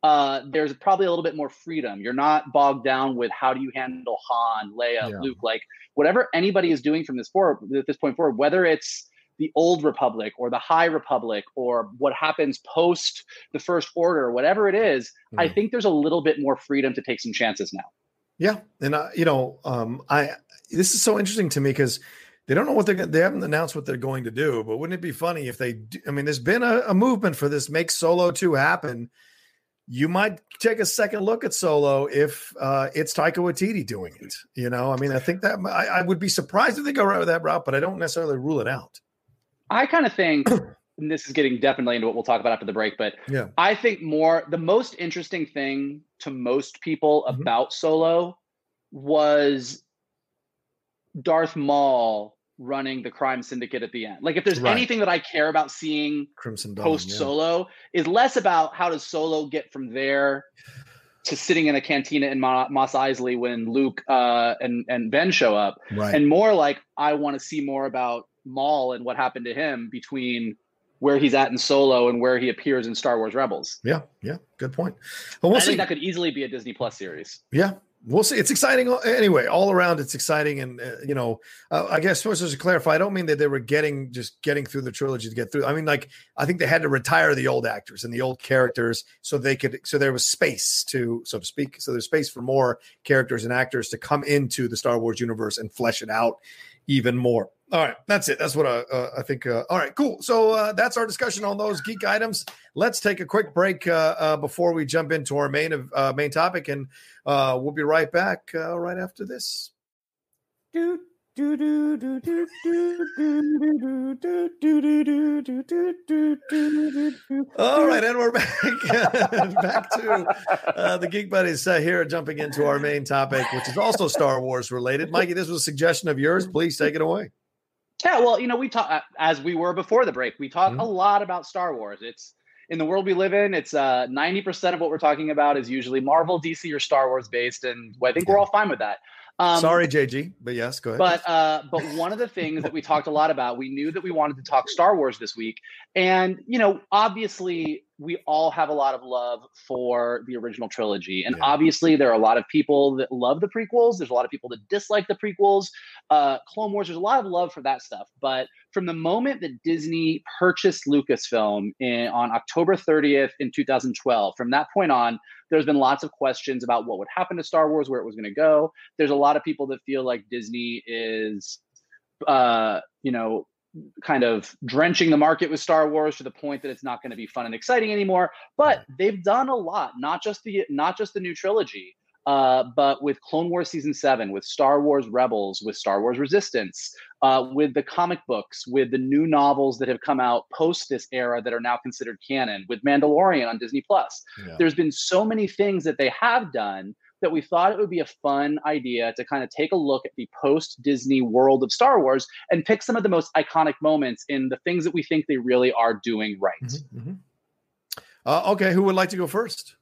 Speaker 2: uh, there's probably a little bit more freedom. You're not bogged down with how do you handle Han, Leia, yeah. Luke, like whatever anybody is doing from this forward at this point forward, whether it's the old republic or the high republic or what happens post the first order whatever it is mm. i think there's a little bit more freedom to take some chances now
Speaker 1: yeah, and uh, you know, um, I this is so interesting to me because they don't know what they're they haven't announced what they're going to do. But wouldn't it be funny if they? Do, I mean, there's been a, a movement for this make Solo two happen. You might take a second look at Solo if uh, it's Taika Waititi doing it. You know, I mean, I think that I, I would be surprised if they go right with that route, but I don't necessarily rule it out.
Speaker 2: I kind of think and this is getting definitely into what we'll talk about after the break, but
Speaker 1: yeah.
Speaker 2: I think more the most interesting thing to most people mm-hmm. about Solo was Darth Maul running the crime syndicate at the end. Like if there's right. anything that I care about seeing
Speaker 1: Crimson
Speaker 2: post Solo yeah. is less about how does Solo get from there to sitting in a cantina in Mos Eisley when Luke uh, and and Ben show up,
Speaker 1: right.
Speaker 2: and more like I want to see more about Maul and what happened to him between where he's at in Solo and where he appears in Star Wars Rebels.
Speaker 1: Yeah, yeah, good point. Well, we'll I
Speaker 2: see. think that could easily be a Disney Plus series.
Speaker 1: Yeah, we'll see. It's exciting anyway. All around, it's exciting, and uh, you know, uh, I guess supposed to clarify, I don't mean that they were getting just getting through the trilogy to get through. I mean, like I think they had to retire the old actors and the old characters so they could, so there was space to, so to speak, so there's space for more characters and actors to come into the Star Wars universe and flesh it out even more. All right, that's it. That's what I, uh, I think. Uh, all right, cool. So uh, that's our discussion on those geek items. Let's take a quick break uh, uh, before we jump into our main uh, main topic, and we'll be right back right after this. All right, and we're back back to the Geek Buddies here, jumping into our main topic, which is also Star Wars related. Mikey, this was a suggestion of yours. Please take it away.
Speaker 2: Yeah, well, you know, we talk as we were before the break. We talk mm-hmm. a lot about Star Wars. It's in the world we live in. It's uh, ninety percent of what we're talking about is usually Marvel, DC, or Star Wars based, and I think we're all fine with that.
Speaker 1: Um, Sorry, JG, but yes, go ahead.
Speaker 2: But uh, but one of the things that we talked a lot about, we knew that we wanted to talk Star Wars this week, and you know, obviously, we all have a lot of love for the original trilogy. And yeah. obviously, there are a lot of people that love the prequels. There's a lot of people that dislike the prequels. Uh, Clone Wars, there's a lot of love for that stuff. But from the moment that Disney purchased Lucasfilm in, on October 30th in 2012, from that point on, there's been lots of questions about what would happen to Star Wars, where it was going to go. There's a lot of people that feel like Disney is, uh, you know, kind of drenching the market with Star Wars to the point that it's not going to be fun and exciting anymore. But they've done a lot, not just the not just the new trilogy, uh, but with Clone Wars season seven, with Star Wars Rebels, with Star Wars Resistance, uh, with the comic books, with the new novels that have come out post this era that are now considered canon, with Mandalorian on Disney Plus. Yeah. There's been so many things that they have done that we thought it would be a fun idea to kind of take a look at the post Disney world of Star Wars and pick some of the most iconic moments in the things that we think they really are doing right. Mm-hmm, mm-hmm.
Speaker 1: Uh, okay, who would like to go first?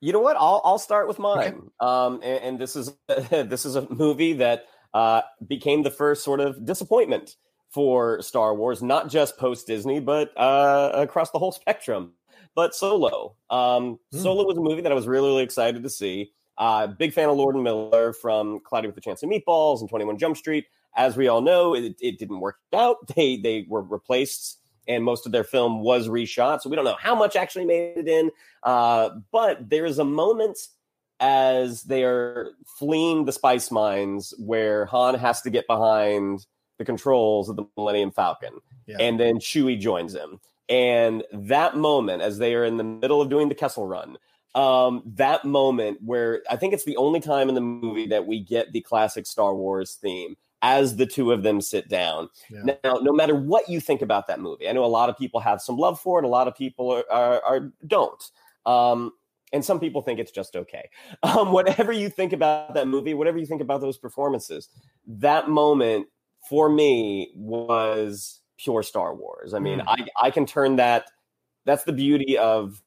Speaker 3: You know what? I'll I'll start with mine. Okay. Um, and, and, this is this is a movie that uh, became the first sort of disappointment for Star Wars, not just post Disney, but uh, across the whole spectrum. But Solo, um, mm. Solo was a movie that I was really, really excited to see. Uh, big fan of Lord and Miller from Cloudy with a Chance of Meatballs and 21 Jump Street. As we all know, it, it didn't work out. They they were replaced, and most of their film was reshot. So we don't know how much actually made it in. Uh, but there is a moment as they are fleeing the spice mines where Han has to get behind the controls of the Millennium Falcon, yeah. and then Chewie joins him. And that moment, as they are in the middle of doing the Kessel Run, um, that moment where I think it's the only time in the movie that we get the classic Star Wars theme as the two of them sit down. Yeah. Now, no matter what you think about that movie, I know a lot of people have some love for it, a lot of people are, are, are don't. Um, and some people think it's just okay. Um, whatever you think about that movie, whatever you think about those performances, that moment for me was pure Star Wars. I mean, mm. I, I can turn that. That's the beauty of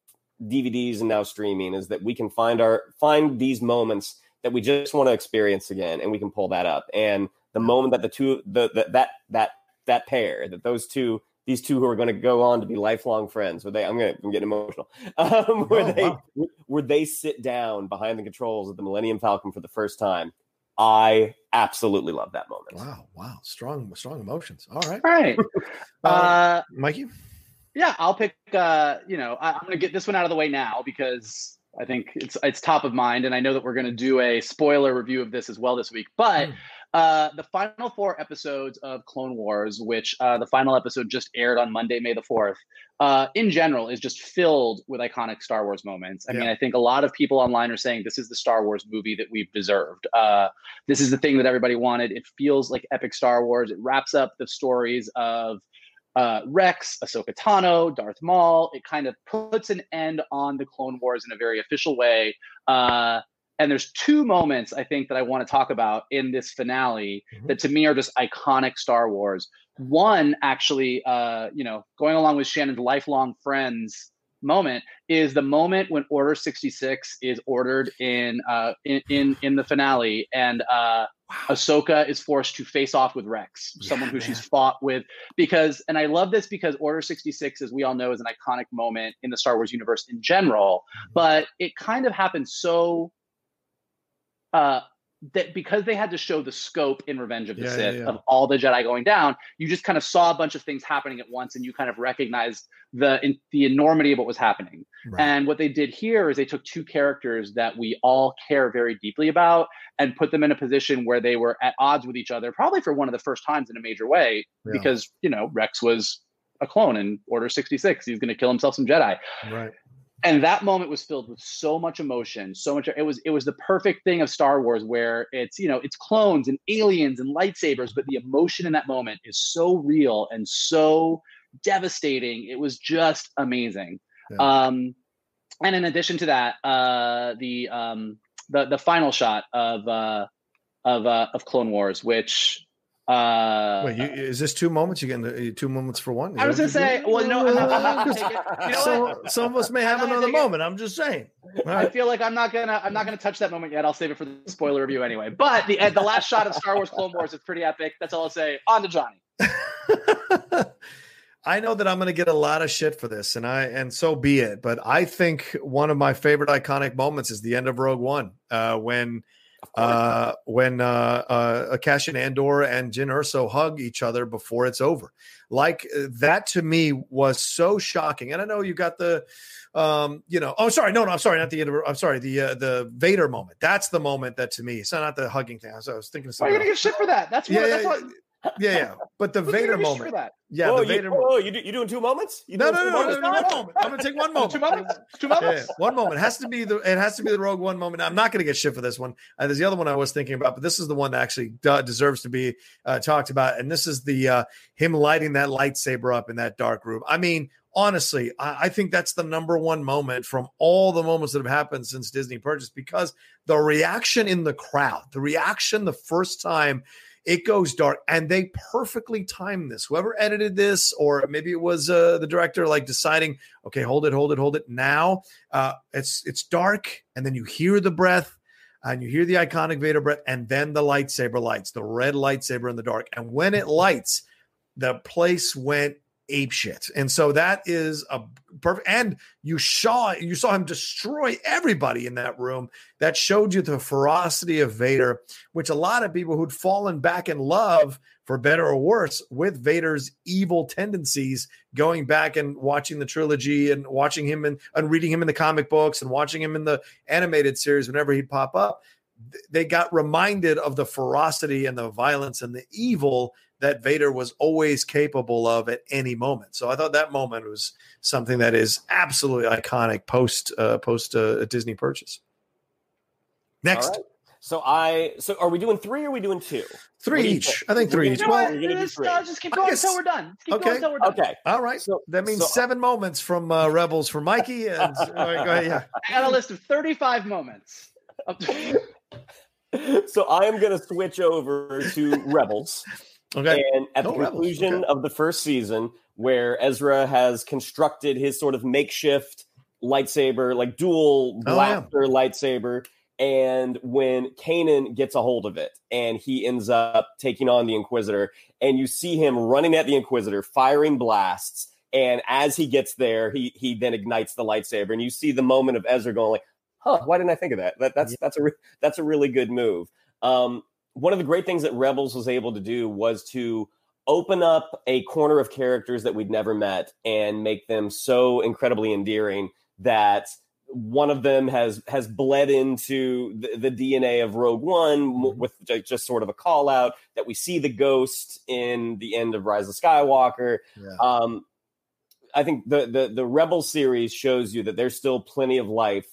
Speaker 3: DVDs and now streaming is that we can find our find these moments that we just want to experience again, and we can pull that up. And the moment that the two the, the that that that pair that those two these two who are going to go on to be lifelong friends where they i'm going to get emotional um, where oh, they wow. where they sit down behind the controls of the millennium falcon for the first time i absolutely love that moment.
Speaker 1: Wow wow. Strong strong emotions. All right.
Speaker 2: All right. Uh, uh
Speaker 1: mikey
Speaker 2: yeah, I'll pick. Uh, you know, I, am going to get this one out of the way now because I think it's it's top of mind, and I know that we're going to do a spoiler review of this as well this week. But mm. uh, the final four episodes of Clone Wars, which uh, the final episode just aired on Monday, May the fourth, uh, in general is just filled with iconic Star Wars moments. I yeah. mean, I think a lot of people online are saying this is the Star Wars movie that we've deserved. Uh, this is the thing that everybody wanted. It feels like epic Star Wars. It wraps up the stories of uh, Rex, Ahsoka Tano, Darth Maul. It kind of puts an end on the Clone Wars in a very official way. Uh, and there's two moments I think that I want to talk about in this finale mm-hmm. that to me are just iconic Star Wars. One, actually, uh, you know, going along with Shannon's lifelong friends moment is the moment when Order 66 is ordered in uh, in, in, in the finale, and uh, wow. Ahsoka is forced to face off with Rex, yeah, someone who man. she's fought with. Because, and I love this because Order 66, as we all know, is an iconic moment in the Star Wars universe in general, mm-hmm. but it kind of happened so uh, that because they had to show the scope in Revenge of the yeah, Sith yeah, yeah. of all the Jedi going down, you just kind of saw a bunch of things happening at once, and you kind of recognized the in, the enormity of what was happening. Right. And what they did here is they took two characters that we all care very deeply about and put them in a position where they were at odds with each other, probably for one of the first times in a major way, because you know Rex was a clone in Order sixty six. He's going to kill himself some Jedi.
Speaker 1: Right
Speaker 2: and that moment was filled with so much emotion so much it was it was the perfect thing of star wars where it's you know it's clones and aliens and lightsabers but the emotion in that moment is so real and so devastating it was just amazing yeah. um and in addition to that uh the um the the final shot of uh of uh of clone wars which uh,
Speaker 1: Wait, you, is this two moments? You getting two moments for one?
Speaker 2: Is I was gonna say, well, no, I'm I'm not
Speaker 1: you know some, some, of us may have another moment. It. I'm just saying.
Speaker 2: Right. I feel like I'm not gonna, I'm not gonna touch that moment yet. I'll save it for the spoiler review anyway. But the the last shot of Star Wars Clone Wars is pretty epic. That's all I'll say. On to Johnny.
Speaker 1: I know that I'm going to get a lot of shit for this, and I and so be it. But I think one of my favorite iconic moments is the end of Rogue One, uh, when uh, when uh, uh, Cassian Andor and Jyn Erso hug each other before it's over. Like uh, that to me was so shocking. And I know you got the, um, you know, oh sorry, no, no, I'm sorry, not the end of, I'm sorry, the uh, the Vader moment. That's the moment that to me, it's not the hugging thing. I was, I was thinking of
Speaker 2: something. Why are you gonna get shit for that? That's what. Yeah, that's yeah, what
Speaker 1: yeah, yeah. But the Vader moment. Yeah,
Speaker 3: oh,
Speaker 1: the Vader
Speaker 3: you,
Speaker 1: moment.
Speaker 3: Oh, you do, you doing two moments? You
Speaker 1: no, no, no, no, no, one moment. I'm gonna take one moment.
Speaker 2: two moments. Two moments.
Speaker 1: Yeah, one moment. It has to be the. It has to be the Rogue One moment. I'm not gonna get shit for this one. Uh, there's the other one I was thinking about, but this is the one that actually deserves to be uh, talked about. And this is the uh, him lighting that lightsaber up in that dark room. I mean, honestly, I, I, think that's the number one moment from all the moments that have happened since Disney purchased because the reaction in the crowd, the reaction the first time it goes dark and they perfectly timed this. Whoever edited this or maybe it was uh, the director like deciding okay hold it hold it hold it. Now uh, it's it's dark and then you hear the breath and you hear the iconic vader breath and then the lightsaber lights the red lightsaber in the dark. And when it lights the place went ape shit. And so that is a perfect and you saw you saw him destroy everybody in that room. That showed you the ferocity of Vader, which a lot of people who'd fallen back in love for better or worse with Vader's evil tendencies going back and watching the trilogy and watching him and, and reading him in the comic books and watching him in the animated series whenever he'd pop up they got reminded of the ferocity and the violence and the evil that Vader was always capable of at any moment. So I thought that moment was something that is absolutely iconic post uh, post uh, Disney purchase. Next.
Speaker 3: So I so are we doing three or are we doing two?
Speaker 1: Three each. I think three each.
Speaker 2: Well, just, uh, just keep going until we're done. Keep okay. Going we're done.
Speaker 3: Okay.
Speaker 1: All right. So that means so, seven moments from uh, Rebels for Mikey. And go ahead,
Speaker 2: yeah. I got a list of 35 moments.
Speaker 3: so I am going to switch over to Rebels.
Speaker 1: Okay.
Speaker 3: And at no the conclusion okay. of the first season, where Ezra has constructed his sort of makeshift lightsaber, like dual blaster oh, yeah. lightsaber, and when Kanan gets a hold of it and he ends up taking on the Inquisitor, and you see him running at the Inquisitor, firing blasts. And as he gets there, he he then ignites the lightsaber, and you see the moment of Ezra going like, "Huh? Why didn't I think of that? that that's that's a re- that's a really good move." Um, one of the great things that Rebels was able to do was to open up a corner of characters that we'd never met and make them so incredibly endearing that one of them has has bled into the, the DNA of Rogue One mm-hmm. with just sort of a call out that we see the ghost in the end of Rise of Skywalker. Yeah. Um, I think the, the the Rebel series shows you that there's still plenty of life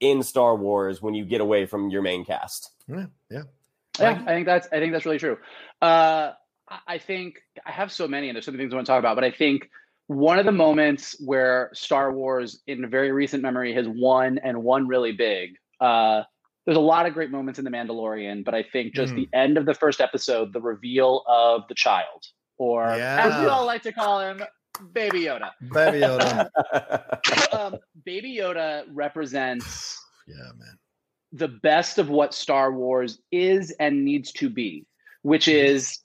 Speaker 3: in Star Wars when you get away from your main cast.
Speaker 1: Yeah, yeah.
Speaker 2: Yeah, I think that's I think that's really true. Uh, I think I have so many, and there's so many things I want to talk about. But I think one of the moments where Star Wars, in very recent memory, has won and won really big. Uh, there's a lot of great moments in The Mandalorian, but I think just mm. the end of the first episode, the reveal of the child, or yeah. as we all like to call him, Baby Yoda.
Speaker 1: Baby Yoda.
Speaker 2: um, Baby Yoda represents.
Speaker 1: Yeah, man
Speaker 2: the best of what Star Wars is and needs to be, which mm-hmm. is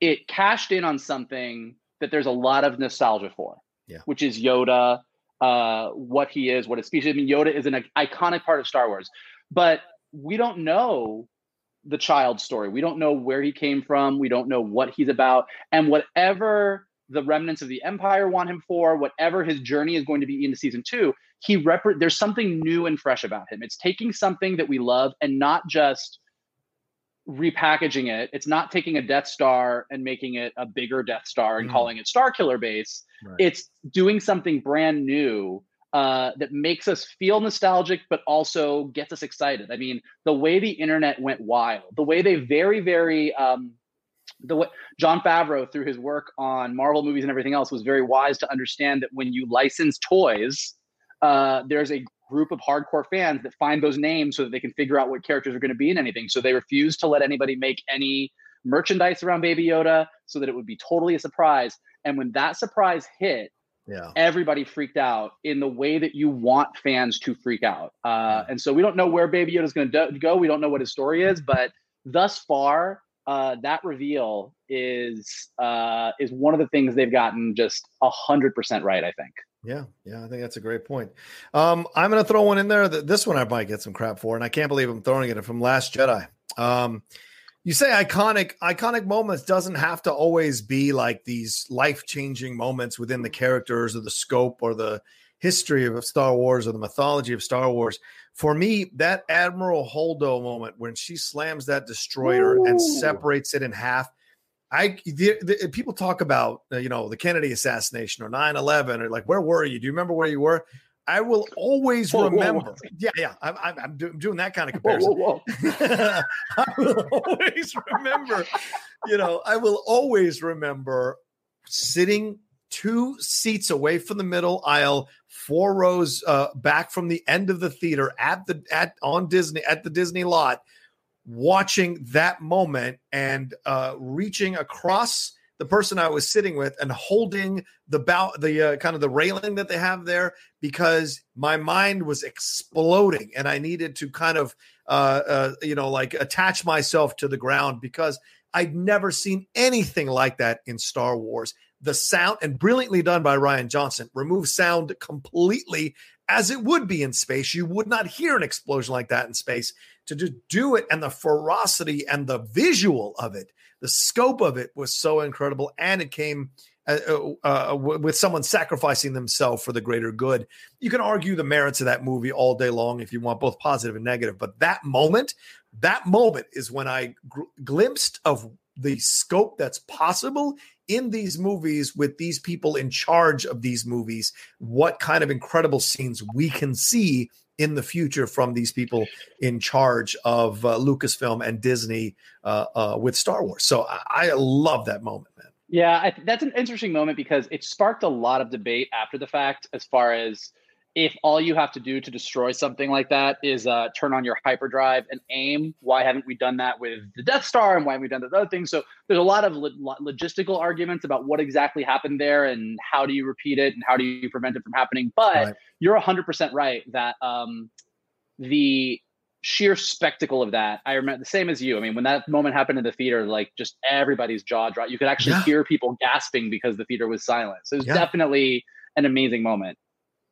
Speaker 2: it cashed in on something that there's a lot of nostalgia for,
Speaker 1: yeah.
Speaker 2: which is Yoda, uh, what he is, what his species. I mean, Yoda is an iconic part of Star Wars, but we don't know the child story. We don't know where he came from. We don't know what he's about. And whatever the remnants of the empire want him for, whatever his journey is going to be into season two, he rep- there's something new and fresh about him. It's taking something that we love and not just repackaging it. It's not taking a Death Star and making it a bigger Death Star and mm. calling it Star Killer Base. Right. It's doing something brand new uh, that makes us feel nostalgic, but also gets us excited. I mean, the way the internet went wild, the way they very, very um, the way Jon Favreau, through his work on Marvel movies and everything else, was very wise to understand that when you license toys, uh, there's a group of hardcore fans that find those names so that they can figure out what characters are going to be in anything. So they refuse to let anybody make any merchandise around Baby Yoda so that it would be totally a surprise. And when that surprise hit,
Speaker 1: yeah.
Speaker 2: everybody freaked out in the way that you want fans to freak out. Uh, and so we don't know where Baby Yoda is going to do- go. We don't know what his story is, but thus far, uh, that reveal is uh, is one of the things they've gotten just a hundred percent right. I think.
Speaker 1: Yeah, yeah, I think that's a great point. Um, I'm going to throw one in there. That this one I might get some crap for, and I can't believe I'm throwing it from Last Jedi. Um, you say iconic iconic moments doesn't have to always be like these life changing moments within the characters or the scope or the history of Star Wars or the mythology of Star Wars. For me, that Admiral Holdo moment when she slams that destroyer Ooh. and separates it in half. I the, the, people talk about uh, you know the Kennedy assassination or 9-11 or like where were you? Do you remember where you were? I will always whoa, remember. Whoa, whoa. Yeah, yeah. I'm, I'm, I'm, do, I'm, doing that kind of comparison. I will always remember, you know, I will always remember sitting two seats away from the middle aisle, four rows uh, back from the end of the theater at the at on Disney at the Disney lot, watching that moment and uh, reaching across the person I was sitting with and holding the bow, the uh, kind of the railing that they have there because my mind was exploding and I needed to kind of, uh, uh, you know, like attach myself to the ground because I'd never seen anything like that in Star Wars. The sound, and brilliantly done by Rian Johnson, remove sound completely as it would be in space. You would not hear an explosion like that in space. To just do it and the ferocity and the visual of it the scope of it was so incredible, and it came uh, uh, uh with someone sacrificing themselves for the greater good. You can argue the merits of that movie all day long if you want both positive and negative, but that moment, that moment is when I glimpsed of the scope that's possible in these movies with these people in charge of these movies. What kind of incredible scenes we can see in the future from these people in charge of uh, Lucasfilm and Disney uh, uh, with Star Wars. So I, I love that moment, man.
Speaker 2: Yeah, I, that's an interesting moment because it sparked a lot of debate after the fact as far as if all you have to do to destroy something like that is uh, turn on your hyperdrive and aim, why haven't we done that with the Death Star and why haven't we done that other things? So there's a lot of lo- logistical arguments about what exactly happened there and how do you repeat it and how do you prevent it from happening. But right. you're 100% right that um, the sheer spectacle of that, I remember the same as you. I mean, when that moment happened in the theater, like just everybody's jaw dropped. You could actually yeah. hear people gasping because the theater was silent. So it was yeah. definitely an amazing moment.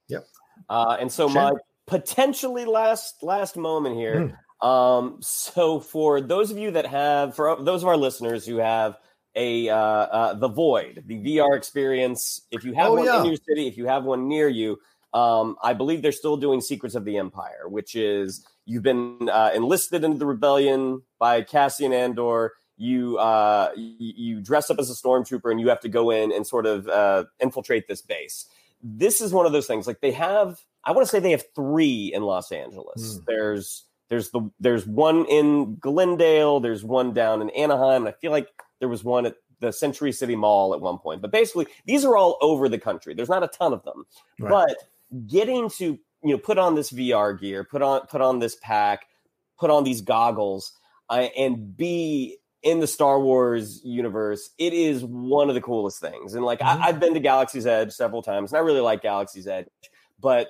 Speaker 1: Yep.
Speaker 3: Uh, and so sure. my potentially last last moment here. Mm. Um, so for those of you that have, for those of our listeners who have a uh, uh, the Void, the VR experience, if you have oh, one yeah. in your city, if you have one near you, um, I believe they're still doing Secrets of the Empire, which is you've been uh, enlisted into the rebellion by Cassian Andor. You uh, you dress up as a stormtrooper and you have to go in and sort of uh, infiltrate this base this is one of those things. Like they have, I want to say they have three in Los Angeles. Mm. There's there's the there's one in Glendale. There's one down in Anaheim. And I feel like there was one at the Century City Mall at one point. But basically, these are all over the country. There's not a ton of them, right. but getting to you know put on this VR gear, put on put on this pack, put on these goggles, uh, and be in the Star Wars universe, it is one of the coolest things. And like mm-hmm. I, have been to Galaxy's Edge several times, and I really like Galaxy's Edge, but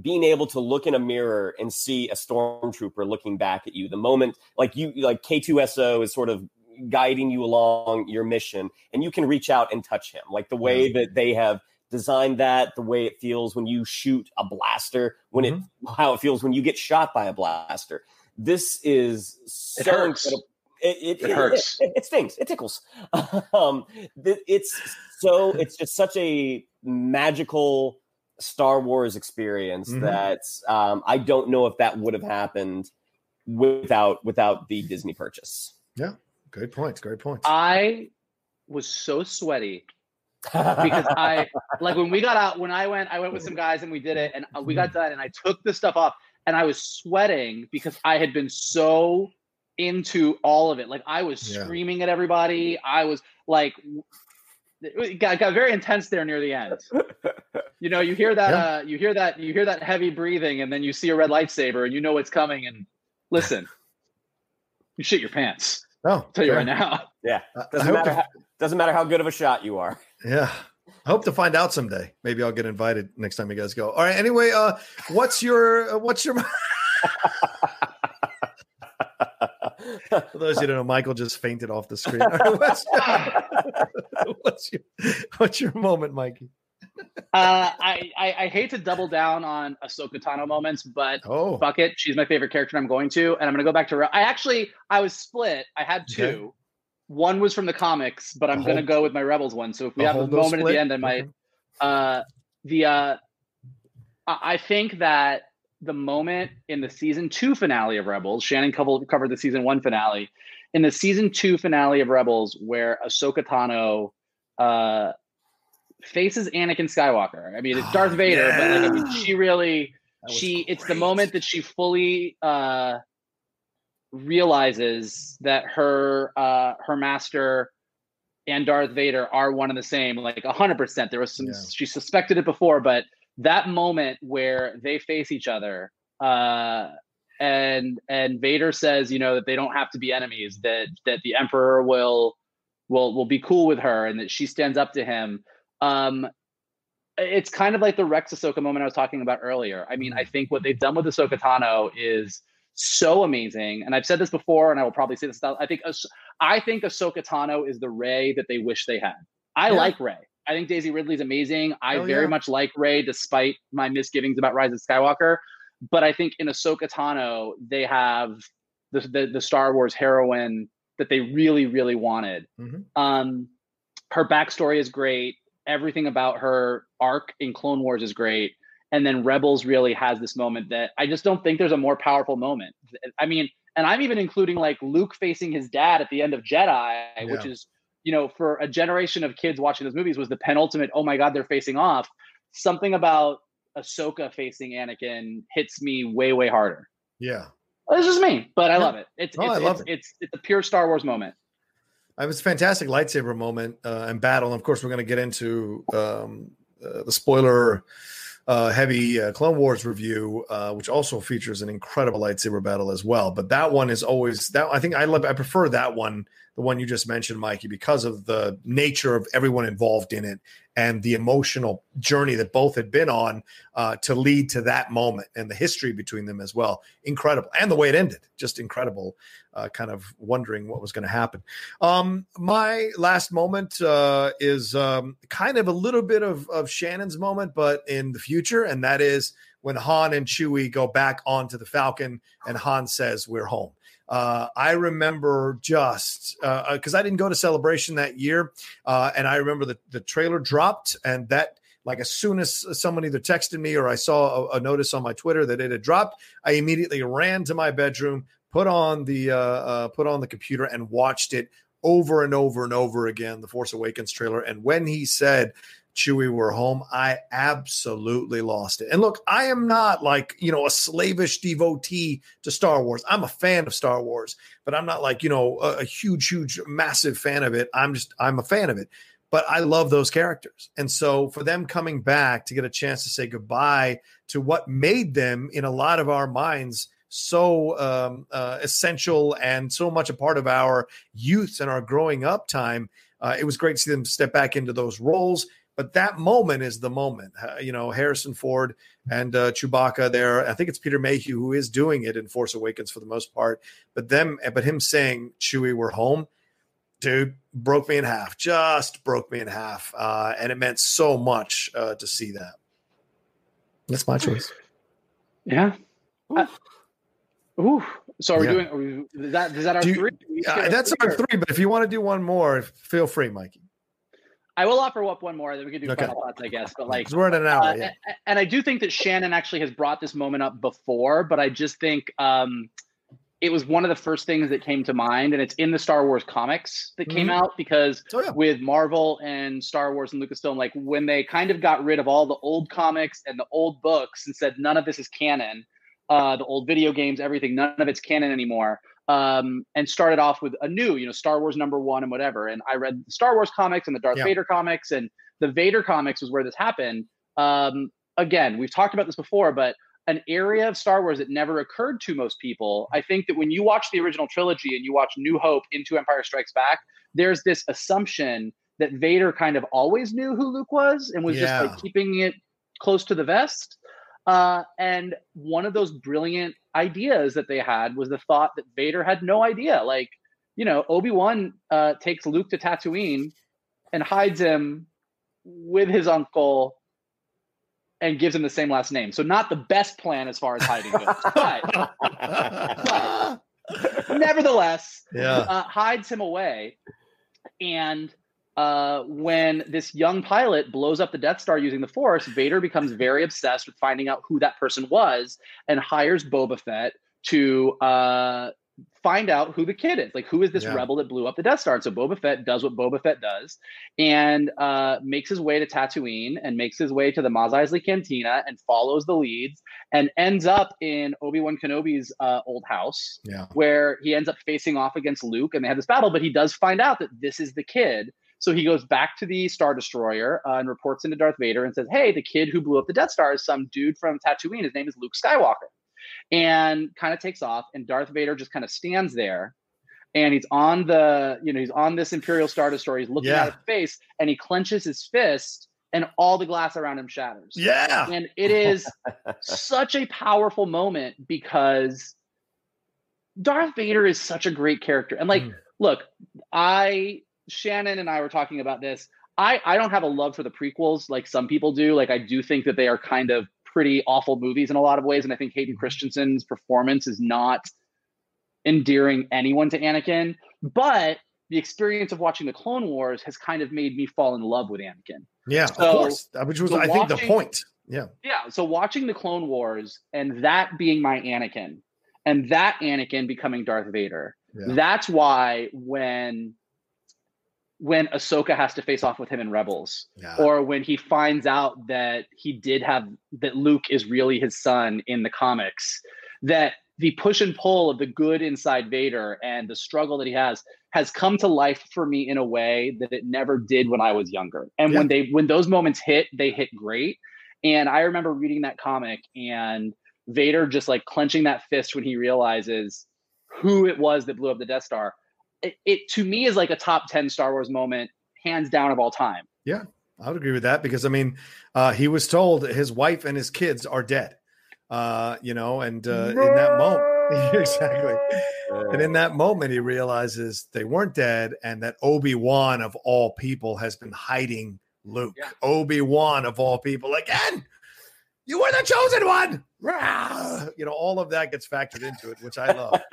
Speaker 3: being able to look in a mirror and see a stormtrooper looking back at you, the moment like you like K2SO is sort of guiding you along your mission, and you can reach out and touch him, like the way that they have designed that, the way it feels when you shoot a blaster, when mm-hmm. it how it feels when you get shot by a blaster. This is so incredible it, it, it hurts. It, it, stings. It tickles. um, it's so it's just such a magical Star Wars experience mm-hmm. that um, I don't know if that would have happened without without the Disney purchase.
Speaker 1: Yeah, great points. Great points.
Speaker 2: I was so sweaty because I like when we got out when I went I went with some guys and we did it and we got mm-hmm. done and I took the stuff off and I was sweating because I had been so into all of it. Like I was yeah. screaming at everybody. I was like, it got, got very intense there near the end. you know, you hear that, yeah. uh, you hear that, you hear that heavy breathing, and then you see a red lightsaber, and you know what's coming. And listen, you shit your pants.
Speaker 1: Oh, I'll
Speaker 2: tell you right now.
Speaker 3: Yeah, doesn't matter. To... How, doesn't matter how good of a shot you are.
Speaker 1: Yeah. I hope to find out someday. Maybe I'll get invited next time you guys go. All right. Anyway, uh, what's your uh, what's your For those you don't know, Michael just fainted off the screen. what's, what's, your, what's your moment, Mikey?
Speaker 2: Uh, I, I, I hate to double down on Ahsoka Tano moments, but
Speaker 1: oh.
Speaker 2: fuck it, she's my favorite character. I'm going to, and I'm going to go back to. her. I actually I was split. I had two. Okay. One was from the comics, but I'm going to go with my Rebels one. So if we have a moment split? at the end, I might. Okay. Uh, the uh, I think that the moment in the season two finale of Rebels, Shannon covered, covered the season one finale. In the season two finale of Rebels, where Ahsoka Tano uh, faces Anakin Skywalker. I mean, it's Darth Vader, yeah. but like, I mean, she really, she, great. it's the moment that she fully uh, realizes that her, uh, her master and Darth Vader are one and the same, like hundred percent. There was some, yeah. she suspected it before, but that moment where they face each other, uh, and and Vader says, you know, that they don't have to be enemies, that that the Emperor will will will be cool with her, and that she stands up to him. Um, it's kind of like the Rex Ahsoka moment I was talking about earlier. I mean, I mm. think what they've done with Ahsoka Tano is so amazing, and I've said this before, and I will probably say this. I think I think Ahsoka Tano is the Rey that they wish they had. I yeah. like Rey. I think Daisy Ridley's amazing. I oh, very yeah. much like Rey, despite my misgivings about Rise of Skywalker. But I think in Ahsoka Tano, they have the, the, the Star Wars heroine that they really, really wanted. Mm-hmm. Um, her backstory is great. Everything about her arc in Clone Wars is great. And then Rebels really has this moment that I just don't think there's a more powerful moment. I mean, and I'm even including like Luke facing his dad at the end of Jedi, yeah. which is, you know, for a generation of kids watching those movies was the penultimate, oh my God, they're facing off. Something about Ahsoka facing Anakin hits me way, way harder.
Speaker 1: Yeah.
Speaker 2: Well, this is me, but I yeah. love it. It's, oh, it's, I love it's, it. It's, it's a pure Star Wars moment.
Speaker 1: It was a fantastic lightsaber moment uh, and battle. And of course, we're going to get into um, uh, the spoiler uh, heavy uh, Clone Wars review, uh, which also features an incredible lightsaber battle as well. But that one is always that. I think I love. I prefer that one the one you just mentioned, Mikey, because of the nature of everyone involved in it and the emotional journey that both had been on uh, to lead to that moment and the history between them as well. Incredible. And the way it ended, just incredible. Uh, kind of wondering what was going to happen. Um, my last moment uh, is um, kind of a little bit of, of Shannon's moment, but in the future. And that is when Han and Chewie go back onto the Falcon and Han says, We're home. Uh, I remember just because uh, uh I didn't go to celebration that year, uh, and I remember the the trailer dropped, and that like as soon as someone either texted me or I saw a, a notice on my Twitter that it had dropped, I immediately ran to my bedroom, put on the uh, uh, put on the computer, and watched it over and over and over again. The Force Awakens trailer, and when he said Chewie were home, I absolutely lost it. And look, I am not like, you know, a slavish devotee to Star Wars. I'm a fan of Star Wars, but I'm not like, you know, a, a huge, huge, massive fan of it. I'm just, I'm a fan of it. But I love those characters. And so for them coming back to get a chance to say goodbye to what made them in a lot of our minds so um, uh, essential and so much a part of our youth and our growing up time. Uh, it was great to see them step back into those roles. But that moment is the moment. Uh, you know, Harrison Ford and uh, Chewbacca there. I think it's Peter Mayhew who is doing it in Force Awakens for the most part. But them, but him saying Chewie, we're home, dude, broke me in half. Just broke me in half, uh, and it meant so much uh, to see that. That's my choice.
Speaker 2: Yeah. Ooh. ooh. So are we yeah. doing? Are we, is that is that our Do three?
Speaker 1: Uh, that's our three. But if you want to do one more, feel free, Mikey.
Speaker 2: I will offer up one more, that we can do okay. final thoughts, I guess. But like,
Speaker 1: we're at an hour, uh, yeah.
Speaker 2: and I do think that Shannon actually has brought this moment up before, but I just think um, it was one of the first things that came to mind, and it's in the Star Wars comics that came mm-hmm. out because oh, yeah. with Marvel and Star Wars and Lucasfilm, like when they kind of got rid of all the old comics and the old books and said none of this is canon, uh, the old video games, everything, none of it's canon anymore um, and started off with a new, you know, Star Wars number one and whatever. And I read the Star Wars comics and the Darth yeah. Vader comics, and the Vader comics was where this happened. Um, again, we've talked about this before, but an area of Star Wars that never occurred to most people. I think that when you watch the original trilogy and you watch New Hope into Empire Strikes Back, there's this assumption that Vader kind of always knew who Luke was and was yeah. just like keeping it close to the vest. Uh, and one of those brilliant ideas that they had was the thought that Vader had no idea. Like, you know, Obi Wan uh, takes Luke to Tatooine and hides him with his uncle and gives him the same last name. So not the best plan as far as hiding goes, but, but nevertheless,
Speaker 1: yeah.
Speaker 2: uh, hides him away. And uh, when this young pilot blows up the Death Star using the Force, Vader becomes very obsessed with finding out who that person was and hires Boba Fett to uh, find out who the kid is. Like, who is this yeah. rebel that blew up the Death Star? And so Boba Fett does what Boba Fett does and uh, makes his way to Tatooine and makes his way to the Mos Eisley Cantina and follows the leads and ends up in Obi Wan Kenobi's uh, old house,
Speaker 1: yeah.
Speaker 2: where he ends up facing off against Luke and they have this battle. But he does find out that this is the kid. So he goes back to the Star Destroyer uh, and reports into Darth Vader and says, Hey, the kid who blew up the Death Star is some dude from Tatooine. His name is Luke Skywalker and kind of takes off. And Darth Vader just kind of stands there and he's on the, you know, he's on this Imperial Star Destroyer. He's looking yeah. at his face and he clenches his fist and all the glass around him shatters.
Speaker 1: Yeah.
Speaker 2: And it is such a powerful moment because Darth Vader is such a great character. And like, mm. look, I, Shannon and I were talking about this. I, I don't have a love for the prequels like some people do. Like I do think that they are kind of pretty awful movies in a lot of ways. And I think Hayden mm-hmm. Christensen's performance is not endearing anyone to Anakin. But the experience of watching the Clone Wars has kind of made me fall in love with Anakin.
Speaker 1: Yeah, so, of course. Which was, so I watching, think, the point. Yeah.
Speaker 2: Yeah. So watching the Clone Wars and that being my Anakin and that Anakin becoming Darth Vader, yeah. that's why when when Ahsoka has to face off with him in Rebels, yeah. or when he finds out that he did have that Luke is really his son in the comics, that the push and pull of the good inside Vader and the struggle that he has has come to life for me in a way that it never did when I was younger. And yeah. when they when those moments hit, they hit great. And I remember reading that comic and Vader just like clenching that fist when he realizes who it was that blew up the Death Star it, it to me is like a top 10 Star Wars moment, hands down of all time.
Speaker 1: Yeah, I would agree with that because I mean, uh, he was told his wife and his kids are dead. Uh, you know, and uh, in that moment, exactly. And in that moment, he realizes they weren't dead, and that Obi Wan of all people has been hiding Luke. Yeah. Obi Wan of all people again. You were the chosen one you know, all of that gets factored into it, which I love.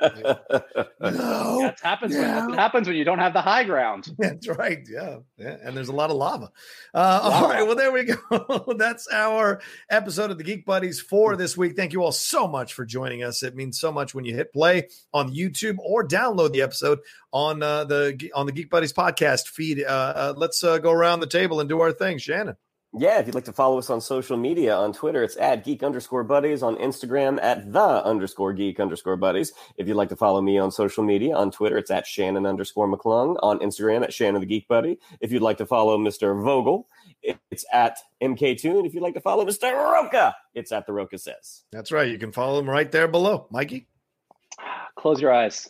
Speaker 2: no, that happens. When, happens when you don't have the high ground.
Speaker 1: That's right. Yeah, yeah. And there's a lot of lava. Uh, all right. Well, there we go. That's our episode of the Geek Buddies for this week. Thank you all so much for joining us. It means so much when you hit play on YouTube or download the episode on uh, the on the Geek Buddies podcast feed. Uh, uh let's uh, go around the table and do our thing, Shannon.
Speaker 3: Yeah, if you'd like to follow us on social media, on Twitter, it's at geek underscore buddies, on Instagram at the underscore geek underscore buddies. If you'd like to follow me on social media, on Twitter, it's at Shannon underscore McClung, on Instagram at Shannon the Geek Buddy. If you'd like to follow Mr. Vogel, it's at MK Toon. If you'd like to follow Mr. Rocha, it's at the Rocha Says.
Speaker 1: That's right. You can follow him right there below. Mikey?
Speaker 2: Close your eyes.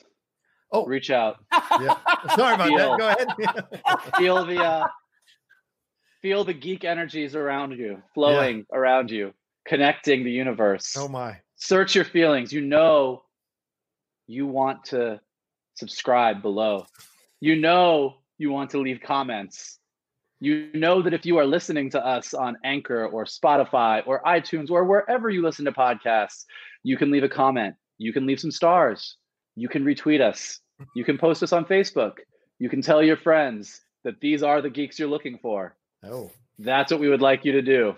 Speaker 2: Oh, reach out.
Speaker 1: Yeah. Sorry about feel, that. Go
Speaker 2: ahead. feel the uh, feel the geek energies around you, flowing yeah. around you, connecting the universe.
Speaker 1: Oh my.
Speaker 2: Search your feelings. You know you want to subscribe below. You know you want to leave comments. You know that if you are listening to us on Anchor or Spotify or iTunes or wherever you listen to podcasts, you can leave a comment. You can leave some stars. You can retweet us. You can post us on Facebook. You can tell your friends that these are the geeks you're looking for.
Speaker 1: Oh,
Speaker 2: that's what we would like you to do.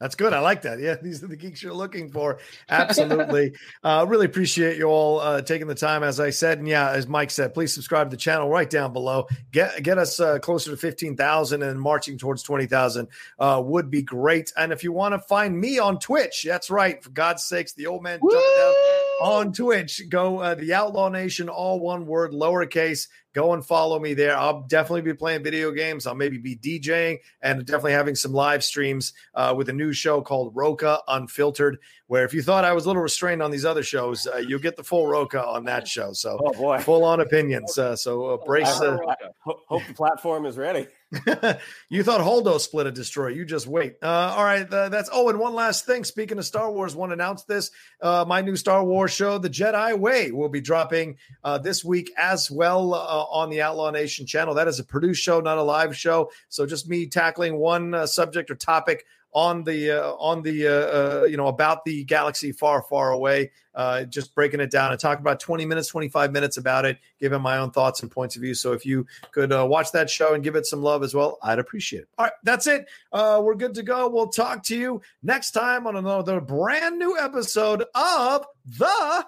Speaker 1: That's good. I like that. Yeah, these are the geeks you're looking for. Absolutely. uh, really appreciate you all uh, taking the time, as I said. And yeah, as Mike said, please subscribe to the channel right down below. Get get us uh, closer to 15,000 and marching towards 20,000 uh, would be great. And if you want to find me on Twitch, that's right. For God's sakes, the old man jumped out on Twitch. Go uh, the Outlaw Nation, all one word, lowercase Go and follow me there. I'll definitely be playing video games. I'll maybe be DJing and definitely having some live streams uh, with a new show called Rocha Unfiltered. Where if you thought I was a little restrained on these other shows, uh, you'll get the full Rocha on that show. So,
Speaker 3: oh boy,
Speaker 1: full on opinions. Uh, so uh, brace. Uh,
Speaker 3: hope the platform is ready.
Speaker 1: you thought Holdo split a destroy. You just wait. Uh, all right, uh, that's. Oh, and one last thing. Speaking of Star Wars, want to announce this. Uh, my new Star Wars show, The Jedi Way, will be dropping uh, this week as well uh, on the Outlaw Nation channel. That is a produced show, not a live show. So just me tackling one uh, subject or topic on the uh, on the uh, uh, you know about the galaxy far far away uh, just breaking it down. And talk about 20 minutes 25 minutes about it giving my own thoughts and points of view. So if you could uh, watch that show and give it some love as well i'd appreciate it. All right that's it. Uh, we're good to go. We'll talk to you next time on another brand new episode of the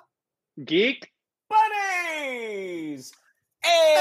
Speaker 2: geek
Speaker 3: buddies hey!